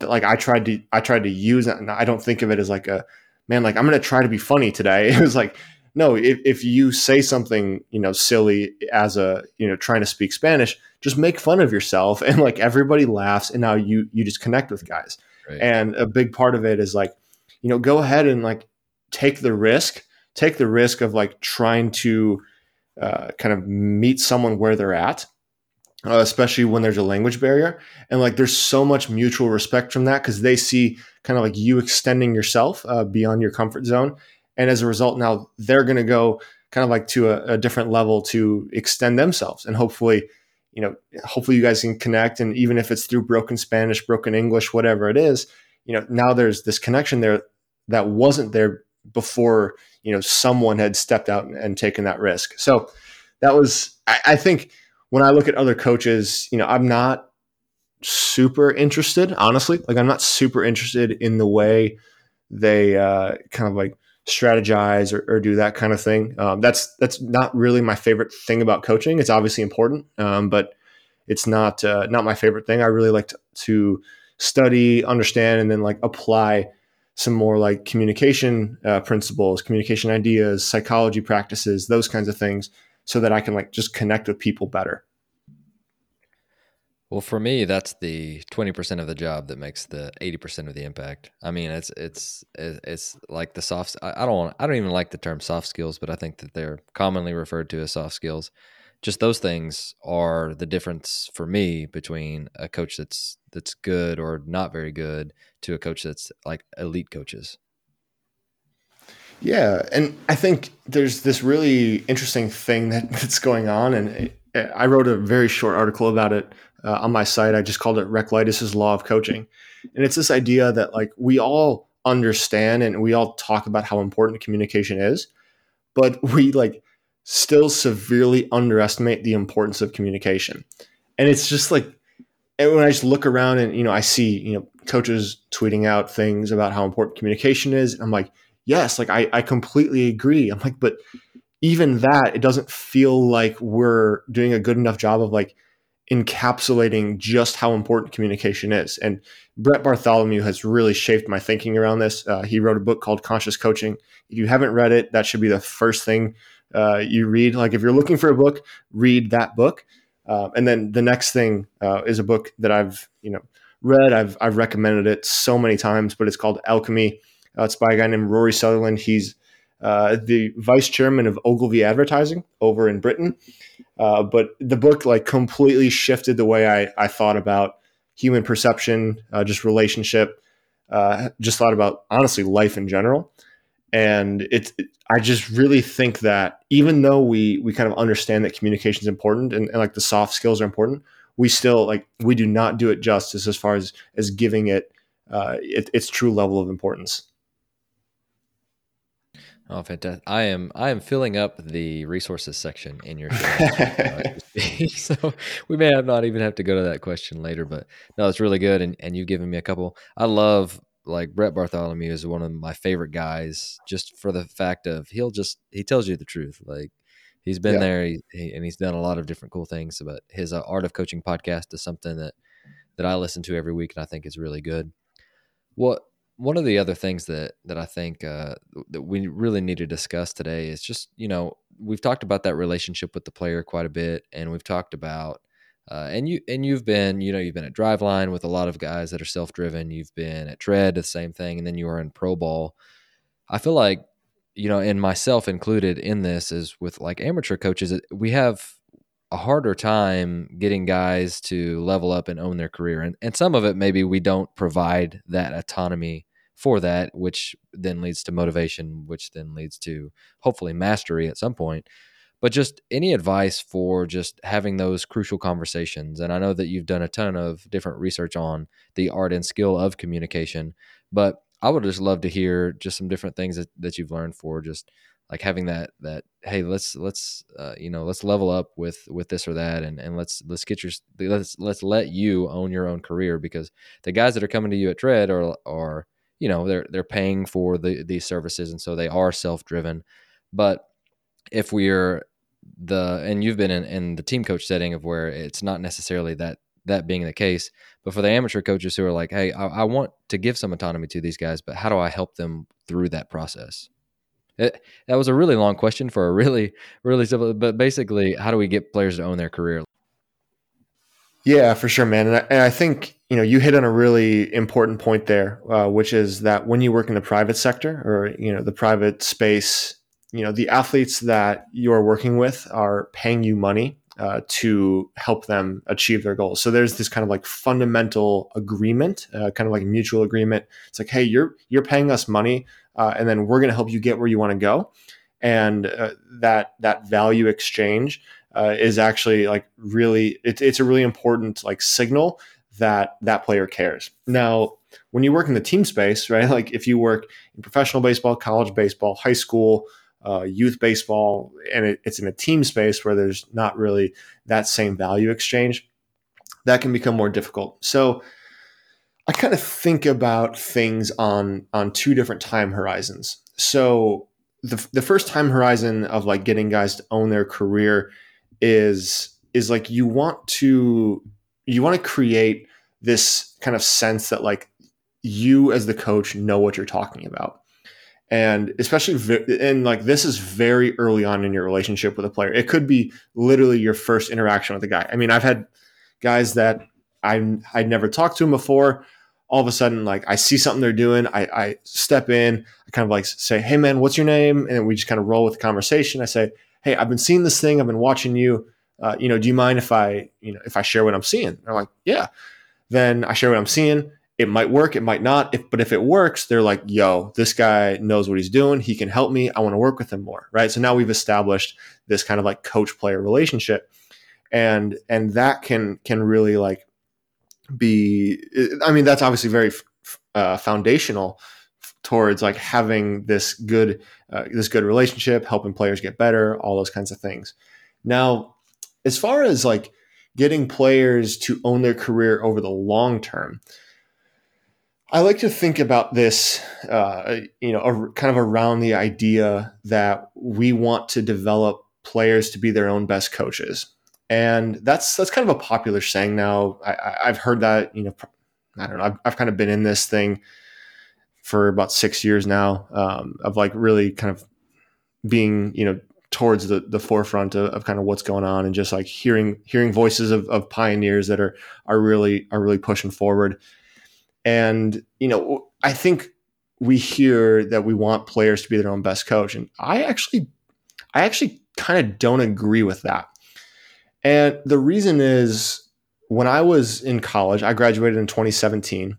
like I tried to I tried to use and I don't think of it as like a man like I'm going to try to be funny today. It was like no, if, if you say something, you know, silly as a, you know, trying to speak Spanish, just make fun of yourself and like everybody laughs and now you you just connect with guys. Right. And a big part of it is like, you know, go ahead and like take the risk, take the risk of like trying to uh, kind of meet someone where they're at uh, especially when there's a language barrier. And like there's so much mutual respect from that because they see kind of like you extending yourself uh, beyond your comfort zone. And as a result, now they're going to go kind of like to a, a, different level to extend themselves. And hopefully, you know, hopefully you guys can connect. And even if it's through broken Spanish, broken English, whatever it is, you know, now there's this connection there that wasn't there before, you know, someone had stepped out and, and taken that risk. So that was, I, I think, when I look at other coaches, you know, I'm not super interested, honestly. Like, I'm not super interested in the way they uh, kind of like strategize or, or, do that kind of thing. Um, that's that's not really my favorite thing about coaching. It's obviously important, um, but it's not uh, not my favorite thing. I really like to, to, study, understand, and then like apply some more like communication uh, principles, communication ideas, psychology practices, those kinds of things so that I can like just connect with people better. Well, for me, that's the twenty percent of the job that makes the eighty percent of the impact. I mean, it's it's it's like the soft. I don't want, I don't even like the term soft skills, but I think that they're commonly referred to as soft skills. Just those things are the difference for me between a coach that's that's good or not very good to a coach that's like elite coaches. Yeah, and I think there's this really interesting thing that, that's going on, and it, I wrote a very short article about it uh, on my site. I just called it Rehklau's Law of Coaching, and it's this idea that like we all understand and we all talk about how important communication is, but we like still severely underestimate the importance of communication, and it's just like and when I just look around and you know I see you know coaches tweeting out things about how important communication is, I'm like yes, like I, I completely agree. I'm like, but even that, it doesn't feel like we're doing a good enough job of like encapsulating just how important communication is. And Brett Bartholomew has really shaped my thinking around this. Uh, he wrote a book called Conscious Coaching. If you haven't read it, that should be the first thing uh, you read. Like if you're looking for a book, read that book. Uh, and then the next thing uh, is a book that I've you know read. I've I've recommended it so many times, but it's called Alchemy. Uh, it's by a guy named Rory Sutherland. He's uh, the vice chairman of Ogilvy Advertising over in Britain. Uh, but the book like completely shifted the way I, I thought about human perception, uh, just relationship, uh, just thought about honestly life in general. And it's, it, I just really think that even though we we kind of understand that communication is important and, and like the soft skills are important, we still like we do not do it justice as far as as giving it, uh, it its true level of importance. Oh, fantastic! I am I am filling up the resources section in your show. so we may have not even have to go to that question later, but no, it's really good, and and you've given me a couple. I love like Brett Bartholomew is one of my favorite guys, just for the fact of he'll just he tells you the truth. Like he's been yeah. there, he, he, and he's done a lot of different cool things. But his uh, Art of Coaching podcast is something that that I listen to every week, and I think is really good. What one of the other things that that I think uh, that we really need to discuss today is just you know we've talked about that relationship with the player quite a bit, and we've talked about uh, and you and you've been you know you've been at Driveline with a lot of guys that are self driven. You've been at Tread the same thing, and then you were in Pro Ball. I feel like you know, and myself included in this is with like amateur coaches. We have a harder time getting guys to level up and own their career. And, and some of it, maybe we don't provide that autonomy for that, which then leads to motivation, which then leads to hopefully mastery at some point. But just any advice for just having those crucial conversations. And I know that you've done a ton of different research on the art and skill of communication, but I would just love to hear just some different things that, that you've learned for just like having that that hey let's let's uh, you know let's level up with with this or that and and let's let's get your let's let's let you own your own career because the guys that are coming to you at Tread are are you know they're they're paying for the these services and so they are self driven but if we're the and you've been in, in the team coach setting of where it's not necessarily that that being the case but for the amateur coaches who are like hey I, I want to give some autonomy to these guys but how do i help them through that process it, that was a really long question for a really, really simple. But basically, how do we get players to own their career? Yeah, for sure, man. And I, and I think you know you hit on a really important point there, uh, which is that when you work in the private sector or you know the private space, you know the athletes that you are working with are paying you money uh, to help them achieve their goals. So there's this kind of like fundamental agreement, uh, kind of like mutual agreement. It's like, hey, you're you're paying us money uh, and then we're going to help you get where you want to go. And uh, that that value exchange uh, is actually like really it, it's a really important like signal that that player cares. Now, when you work in the team space, right? Like if you work in professional baseball, college baseball, high school, uh, youth baseball, and it, it's in a team space where there's not really that same value exchange, that can become more difficult. So I kind of think about things on on two different time horizons. So the the first time horizon of like getting guys to own their career is is like you want to you want to create this kind of sense that like you as the coach know what you're talking about and especially and like this is very early on in your relationship with a player it could be literally your first interaction with a guy i mean i've had guys that I I'd never talked to him before. All of a sudden, like I see something they're doing, I, I step in, I kind of like say, "Hey, man, what's your name?" And we just kind of roll with the conversation. I say, "Hey, I've been seeing this thing. I've been watching you. Uh, you know, do you mind if I, you know, if I share what I'm seeing?" They're like, "Yeah." Then I share what I'm seeing. It might work, it might not. If, but if it works, they're like, "Yo, this guy knows what he's doing. He can help me. I want to work with him more." Right. So now we've established this kind of like coach player relationship, and and that can can really like be i mean that's obviously very uh, foundational towards like having this good uh, this good relationship helping players get better all those kinds of things now as far as like getting players to own their career over the long term i like to think about this uh, you know kind of around the idea that we want to develop players to be their own best coaches and that's that's kind of a popular saying now. I, have heard that you know, I don't know. I've, I've, kind of been in this thing for about six years now um, of like really kind of being you know towards the the forefront of, of, kind of what's going on and just like hearing hearing voices of, of pioneers that are are really are really pushing forward. And you know i think we hear that we want players to be their own best coach and i actually i actually kind of don't agree with that. And the reason is when i was in college i graduated in 2017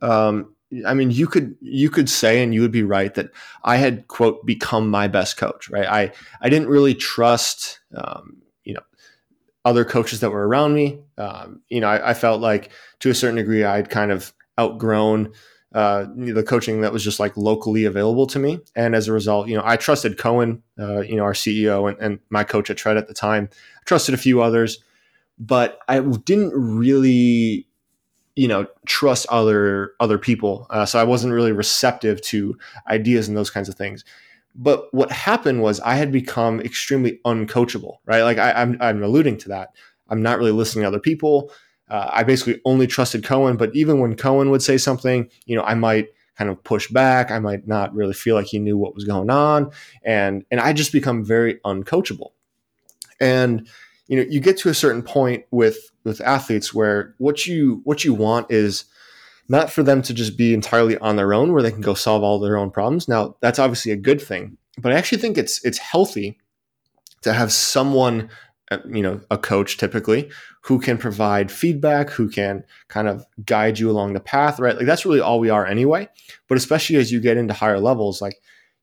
um, I mean, you could you could say, and you would be right that I had quote become my best coach. Right? I I didn't really trust, um, you know, other coaches that were around me. Um, you know, I, I, felt like to a certain degree I'd kind of outgrown uh, the coaching that was just like locally available to me, and as a result, you know, I trusted Cohen, uh, you know, our CEO and, and my coach at Tread at the time. I trusted a few others, but I didn't really you know trust other other people. Uh, so i wasn't really receptive to ideas and those kinds of things. But what happened was i had become extremely uncoachable right? Like I, am I'm, I'm alluding to that. I'm not really listening to other people. Uh, i basically only trusted cohen but even when cohen would say something you know i might kind of push back. I might not really feel like he knew what was going on. And and i just become very uncoachable. And you know you get to a certain point with with athletes where what you what you want is not for them to just be entirely on their own where they can go solve all their own problems. Now that's obviously a good thing but i actually think it's it's healthy to have someone uh, you know a coach typically who can provide feedback who can kind of guide you along the path right? Like that's really all we are anyway but especially as you get into higher levels like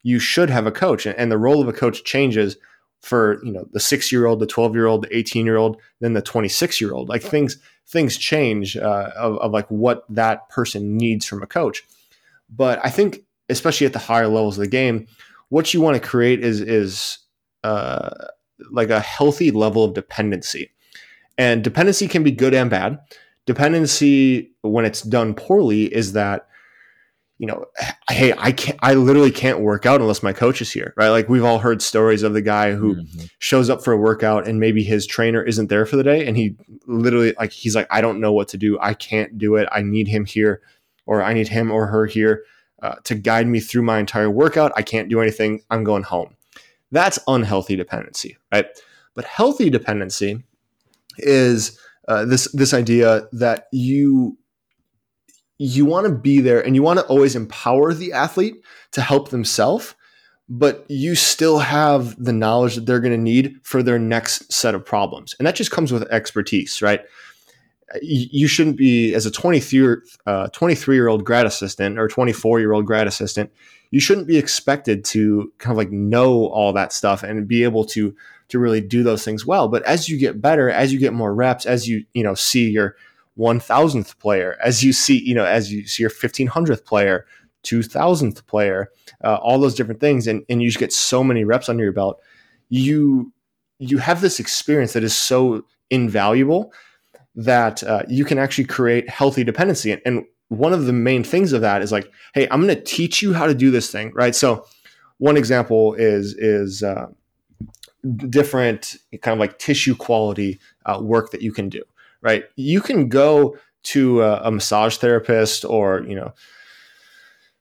you should have a coach and the role of a coach changes for you know the six year old, the twelve year old, the eighteen year old, then the twenty six year old. Like things things change uh, of, of like what that person needs from a coach. But I think especially at the higher levels of the game, what you want to create is is uh, like a healthy level of dependency. And dependency can be good and bad. Dependency, when it's done poorly, is that you know, hey, I can't, I literally can't work out unless my coach is here, right? Like we've all heard stories of the guy who mm-hmm. shows up for a workout and maybe his trainer isn't there for the day. And he literally, like, he's like, I don't know what to do. I can't do it. I need him here, or I need him or her here uh, to guide me through my entire workout. I can't do anything. I'm going home. That's unhealthy dependency, right? But healthy dependency is uh, this this idea that you you want to be there and you want to always empower the athlete to help themselves but you still have the knowledge that they're going to need for their next set of problems. And that just comes with expertise right? You shouldn't be as a 23 uh, 23 year old grad assistant or 24 year old grad assistant you shouldn't be expected to kind of like know all that stuff and be able to to really do those things well. But as you get better as you get more reps as you you know see your 1000th player, as you see, you know, as you see your 1500th player, 2000th player, uh, all those different things. And, and you just get so many reps under your belt. You, you have this experience that is so invaluable that uh, you can actually create healthy dependency. And, and one of the main things of that is like, hey, I'm going to teach you how to do this thing, right? So, one example is is uh, different kind of like tissue quality uh, work that you can do right? You can go to a, a massage therapist or you know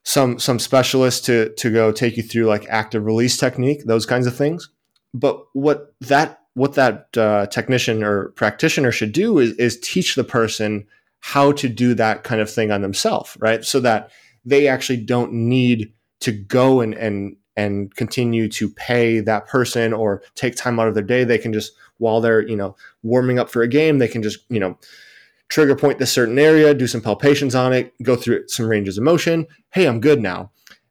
some some specialist to to go take you through like active release technique, those kinds of things. But what that what that uh, technician or practitioner should do is, is teach the person how to do that kind of thing on themselves, right? So that they actually don't need to go and and and continue to pay that person or take time out of their day. They can just while they're you know warming up for a game, they can just you know trigger point this certain area, do some palpations on it, go through some ranges of motion. Hey, I'm good now.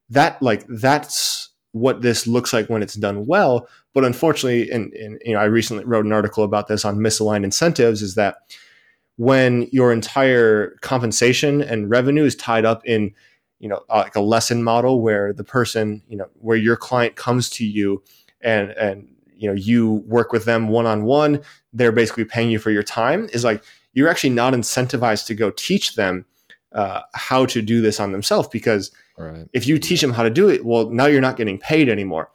That like that's what this looks like when it's done well. But unfortunately, and, and you know, I recently wrote an article about this on misaligned incentives. Is that when your entire compensation and revenue is tied up in you know like a lesson model where the person you know where your client comes to you and and you know you work with them one on one they're basically paying you for your time is like you're actually not incentivized to go teach them uh, how to do this on themselves because right. if you teach them how to do it well now you're not getting paid anymore.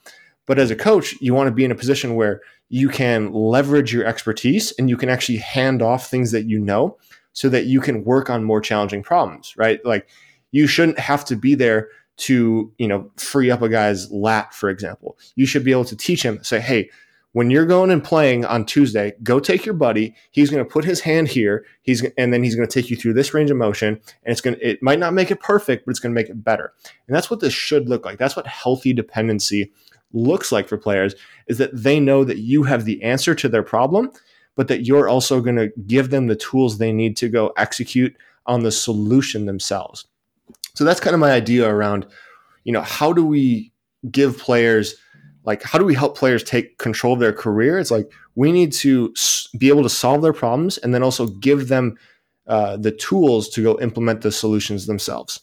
But as a coach you want to be in a position where you can leverage your expertise and you can actually hand off things that you know so that you can work on more challenging problems right? Like you shouldn't have to be there to you know free up a guy's lat for example. You should be able to teach him say hey when you're going and playing on tuesday go take your buddy. He's going to put his hand here. He's and then he's going to take you through this range of motion and it's going to it might not make it perfect but it's going to make it better. And that's what this should look like. That's what healthy dependency looks like for players is that they know that you have the answer to their problem but that you're also going to give them the tools they need to go execute on the solution themselves so that's kind of my idea around, you know, how do we give players like how do we help players take control of their career? It's like we need to be able to solve their problems and then also give them uh, the tools to go implement the solutions themselves.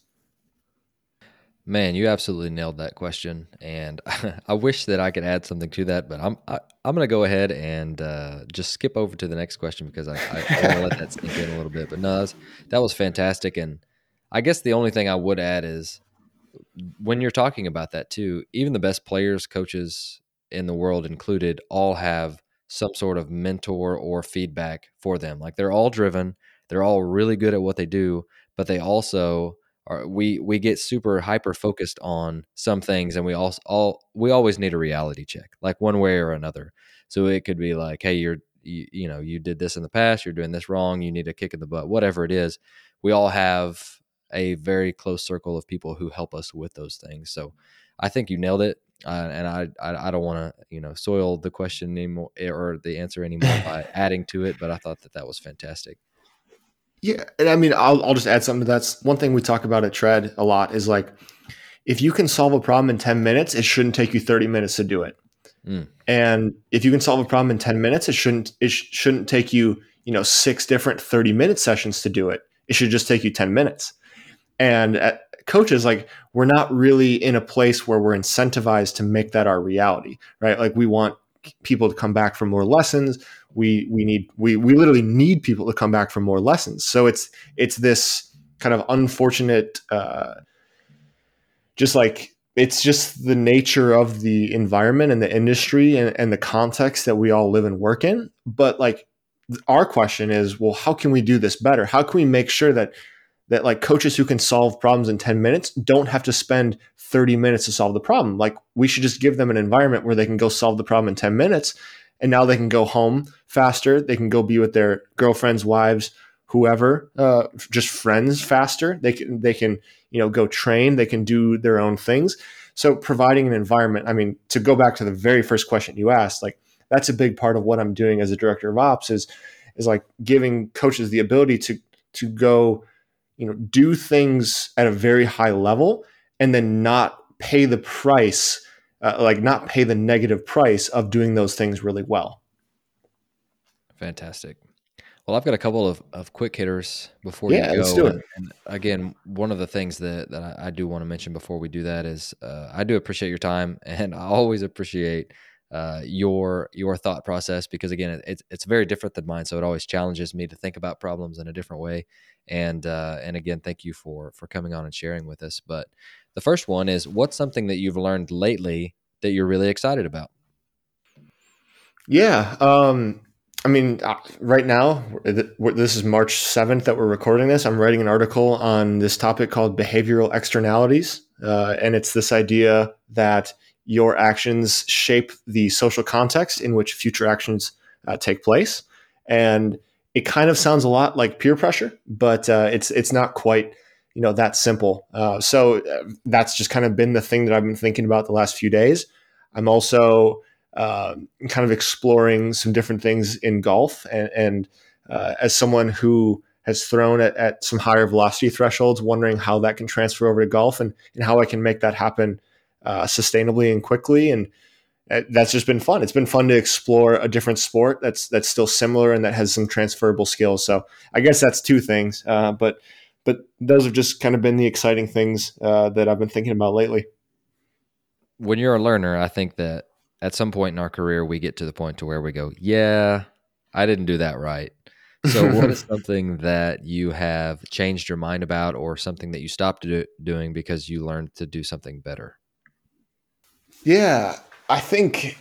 Man, you absolutely nailed that question, and I wish that I could add something to that, but I'm I, am to go ahead and uh, just skip over to the next question because I, I, I want to let that sink in a little bit. But no, that was, that was fantastic, and I guess the only thing I would add is when you're talking about that too, even the best players, coaches in the world included, all have some sort of mentor or feedback for them. Like they're all driven, they're all really good at what they do, but they also are we we get super hyper focused on some things and we also all we always need a reality check, like one way or another. So it could be like, hey, you're you, you know, you did this in the past, you're doing this wrong, you need a kick in the butt, whatever it is. We all have a very close circle of people who help us with those things. So I think you nailed it. Uh, and I, I, I don't want to, you know, soil the question anymore eh, or the answer anymore by adding to it, but I thought that that was fantastic. Yeah, and I mean, I'll I'll just add something to that's one thing we talk about at Tread a lot is like, if you can solve a problem in ten minutes, it shouldn't take you thirty minutes to do it. Mm. And if you can solve a problem in ten minutes, it shouldn't it sh- shouldn't take you you know six different thirty minute sessions to do it. It should just take you ten minutes. And at coaches, like we're not really in a place where we're incentivized to make that our reality, right? Like we want people to come back for more lessons. We we need we we literally need people to come back for more lessons. So it's it's this kind of unfortunate, uh, just like it's just the nature of the environment and the industry and, and the context that we all live and work in. But like our question is, well, how can we do this better? How can we make sure that that like coaches who can solve problems in 10 minutes don't have to spend 30 minutes to solve the problem. Like we should just give them an environment where they can go solve the problem in 10 minutes and now they can go home faster. They can go be with their girlfriends, wives, whoever, uh, just friends faster. They can they can, you know, go train, they can do their own things. So providing an environment, I mean, to go back to the very first question you asked, like that's a big part of what I'm doing as a director of ops is is like giving coaches the ability to to go you know do things at a very high level and then not pay the price uh, like not pay the negative price of doing those things really well. Fantastic. Well i've got a couple of, of quick hitters before yeah, you go. let's do it. and again one of the things that, that I, I do want to mention before we do that is uh, i do appreciate your time and i always appreciate uh, your your thought process because again it's it's very different than mine. So it always challenges me to think about problems in a different way and uh, and again thank you for for coming on and sharing with us but the first one is what's something that you've learned lately that you're really excited about yeah um I mean, uh, right now, this is March 7th that we're recording this. I'm writing an article on this topic called behavioral externalities. Uh, and it's this idea that your actions shape the social context in which future actions uh, take place. And it kind of sounds a lot like peer pressure, but uh, it's it's not quite you know that simple. Uh, so uh, that's just kind of been the thing that I've been thinking about the last few days. I'm also uh, kind of exploring some different things in golf, and, and uh, as someone who has thrown at, at, some higher velocity thresholds, wondering how that can transfer over to golf and, and how I can make that happen uh, sustainably and quickly and that's just been fun. It's been fun to explore a different sport that's that's still similar and that has some transferable skills. So I guess that's two things, uh, but but those have just kind of been the exciting things uh, that I've been thinking about lately. When you're a learner, I think that at some point in our career we get to the point to where we go, yeah, I didn't do that right. So, what is something that you have changed your mind about, or something that you stopped do- doing because you learned to do something better? Yeah, I think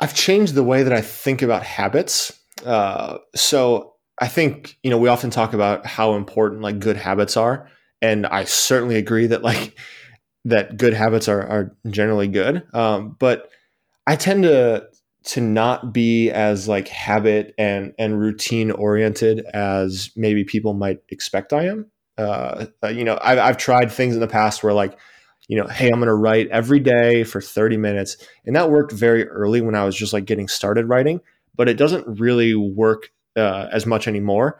I've changed the way that I think about habits. Uh, so I think you know we often talk about how important like good habits are, and I certainly agree that like that good habits are are generally good. Um, but I tend to to not be as like habit and and routine oriented as maybe people might expect I am. Uh, uh, you know, I've, I've tried things in the past where like, you know, hey, I'm going to write every day for 30 minutes, and that worked very early when I was just like getting started writing. But it doesn't really work uh, as much anymore.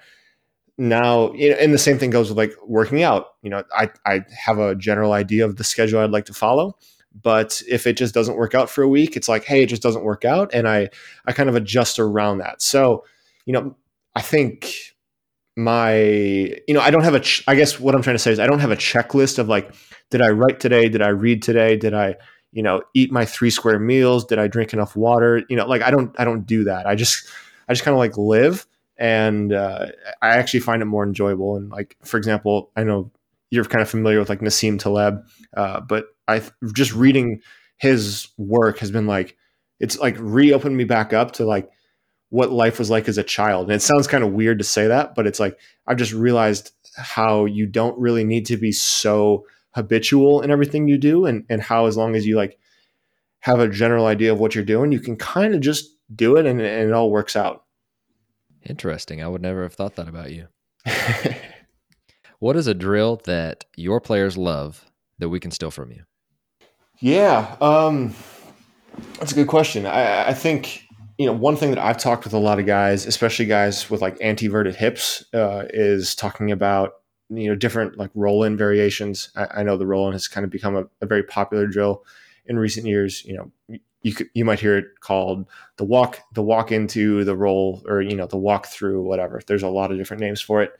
Now, you know, and the same thing goes with like working out. You know, I I have a general idea of the schedule I'd like to follow, but if it just doesn't work out for a week it's like hey it just doesn't work out and i i kind of adjust around that so you know i think my you know i don't have a ch- I guess what i'm trying to say is i don't have a checklist of like did i write today? Did i read today? Did i you know eat my three square meals? Did i drink enough water? You know like i don't i don't do that. I just i just kind of like live and uh, i actually find it more enjoyable. And like for example i know you're kind of familiar with like nassim taleb uh, but I just reading his work has been like it's like reopened me back up to like what life was like as a child. And it sounds kind of weird to say that, but it's like I've just realized how you don't really need to be so habitual in everything you do and and how as long as you like have a general idea of what you're doing, you can kind of just do it and, and it all works out. Interesting. I would never have thought that about you. what is a drill that your players love that we can steal from you? Yeah, um, that's a good question. I, I, think you know one thing that I've talked with a lot of guys, especially guys with like anteverted hips, uh, is talking about you know different like roll-in variations. I, I know the roll-in has kind of become a, a, very popular drill in recent years. You know, you you might hear it called the walk, the walk into the roll, or you know the walk through, whatever. There's a lot of different names for it,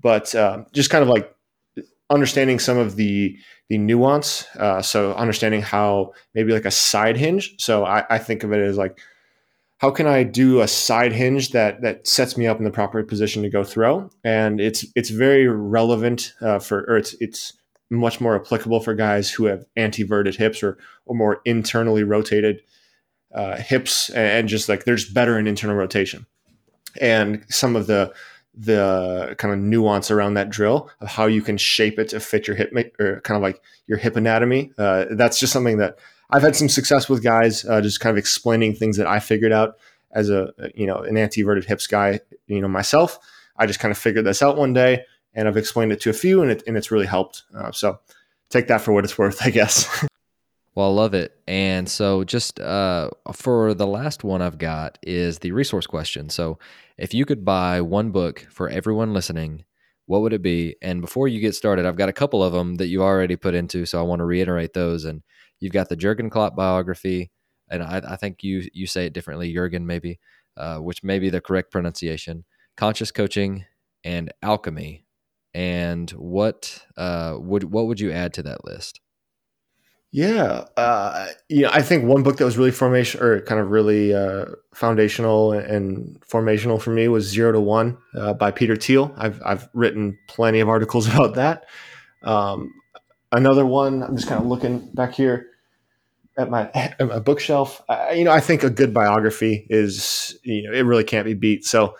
but uh, just kind of like understanding some of the the nuance. Uh, so understanding how maybe like a side hinge. So I, I, think of it as like, how can I do a side hinge that that sets me up in the proper position to go throw? And it's it's very relevant uh, for, or it's it's much more applicable for guys who have anteverted hips or or more internally rotated uh, hips, and just like there's better in internal rotation. And some of the the kind of nuance around that drill of how you can shape it to fit your hip or kind of like your hip anatomy. Uh, that's just something that I've had some success with guys, uh, just kind of explaining things that I figured out as a you know an anteverted hips guy. You know myself, I just kind of figured this out one day, and I've explained it to a few, and it and it's really helped. Uh, so take that for what it's worth, I guess. Well, I love it. And so, just uh, for the last one I've got is the resource question. So, if you could buy one book for everyone listening, what would it be? And before you get started, I've got a couple of them that you already put into, so I want to reiterate those. And you've got the Jurgen Klopp biography, and I, I think you you say it differently, Jurgen maybe, uh, which may be the correct pronunciation. Conscious coaching and alchemy. And what uh, would what would you add to that list? Yeah, uh, you know, I think one book that was really formation or kind of really uh, foundational and formational for me was Zero to One uh, by Peter Thiel. I've I've written plenty of articles about that. Um, another one, I'm just kind of looking back here at my at my bookshelf. I, you know, I think a good biography is you know it really can't be beat. So,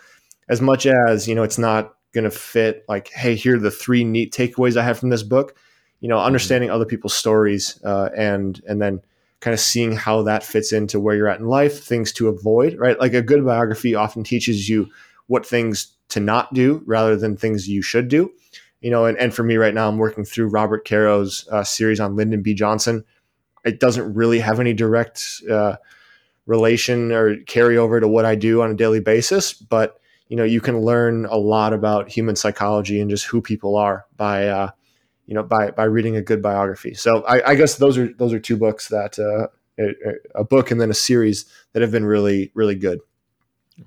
as much as you know, it's not going to fit. Like, hey, here are the three neat takeaways I have from this book you know, understanding other people's stories uh, and and then kind of seeing how that fits into where you're at in life, things to avoid, right? Like a good biography often teaches you what things to not do rather than things you should do. You know, and, and for me right now, I'm working through Robert Caro's uh, series on Lyndon B. Johnson. It doesn't really have any direct uh, relation or carryover to what I do on a daily basis, but you know, you can learn a lot about human psychology and just who people are by uh, you know by by reading a good biography. So I, I guess those are those are two books that uh, a, a, book and then a series that have been really really good.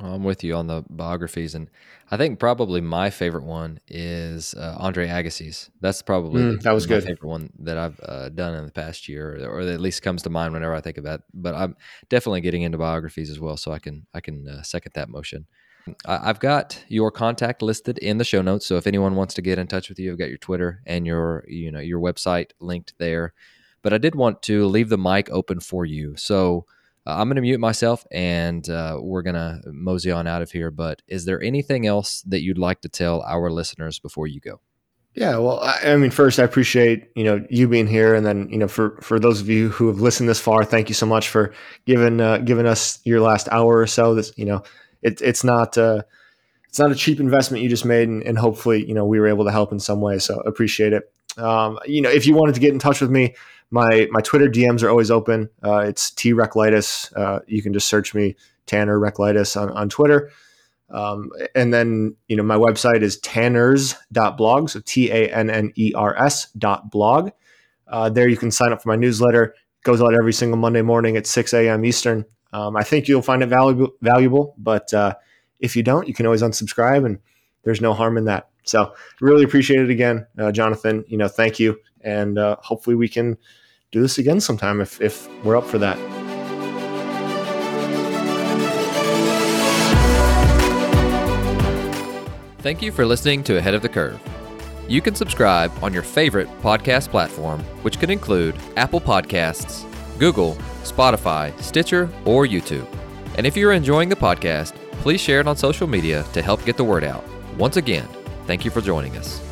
Well, I'm with you on the biographies, and I think probably my favorite one is uh, Andre Agassi's. That's probably mm, that was good favorite one that I've uh, done in the past year, or, or, at least comes to mind whenever I think about. It. But I'm definitely getting into biographies as well, so I can I can uh, second that motion. I've got your contact listed in the show notes. So if anyone wants to get in touch with you, I've got your Twitter and your you know your website linked there. But I did want to leave the mic open for you. So uh, I'm going to mute myself and uh, we're going to mosey on out of here. But is there anything else that you'd like to tell our listeners before you go? Yeah, well, I, I, mean, first, I appreciate you know you being here, and then you know for for those of you who have listened this far, thank you so much for giving uh, giving us your last hour or so. This you know, it, it's not uh, it's not a cheap investment you just made, and, and, hopefully you know we were able to help in some way. So appreciate it. Um, you know, if you wanted to get in touch with me, my my Twitter DMs are always open. Uh, it's T Rehklau. Uh, you can just search me Tanner Rehklau on on Twitter. Um, and then, you know, my website is tanners.blog. So T A N N E R S dot blog. Uh, there you can sign up for my newsletter. It goes out every single Monday morning at 6 a.m. Eastern. Um, I think you'll find it valuable, valuable but uh, if you don't, you can always unsubscribe and there's no harm in that. So really appreciate it again, uh, Jonathan. You know, thank you. And uh, hopefully we can do this again sometime if, if we're up for that. Thank you for listening to Ahead of the Curve. You can subscribe on your favorite podcast platform, which could include Apple Podcasts, Google, Spotify, Stitcher, or YouTube. And if you're enjoying the podcast, please share it on social media to help get the word out. Once again, thank you for joining us.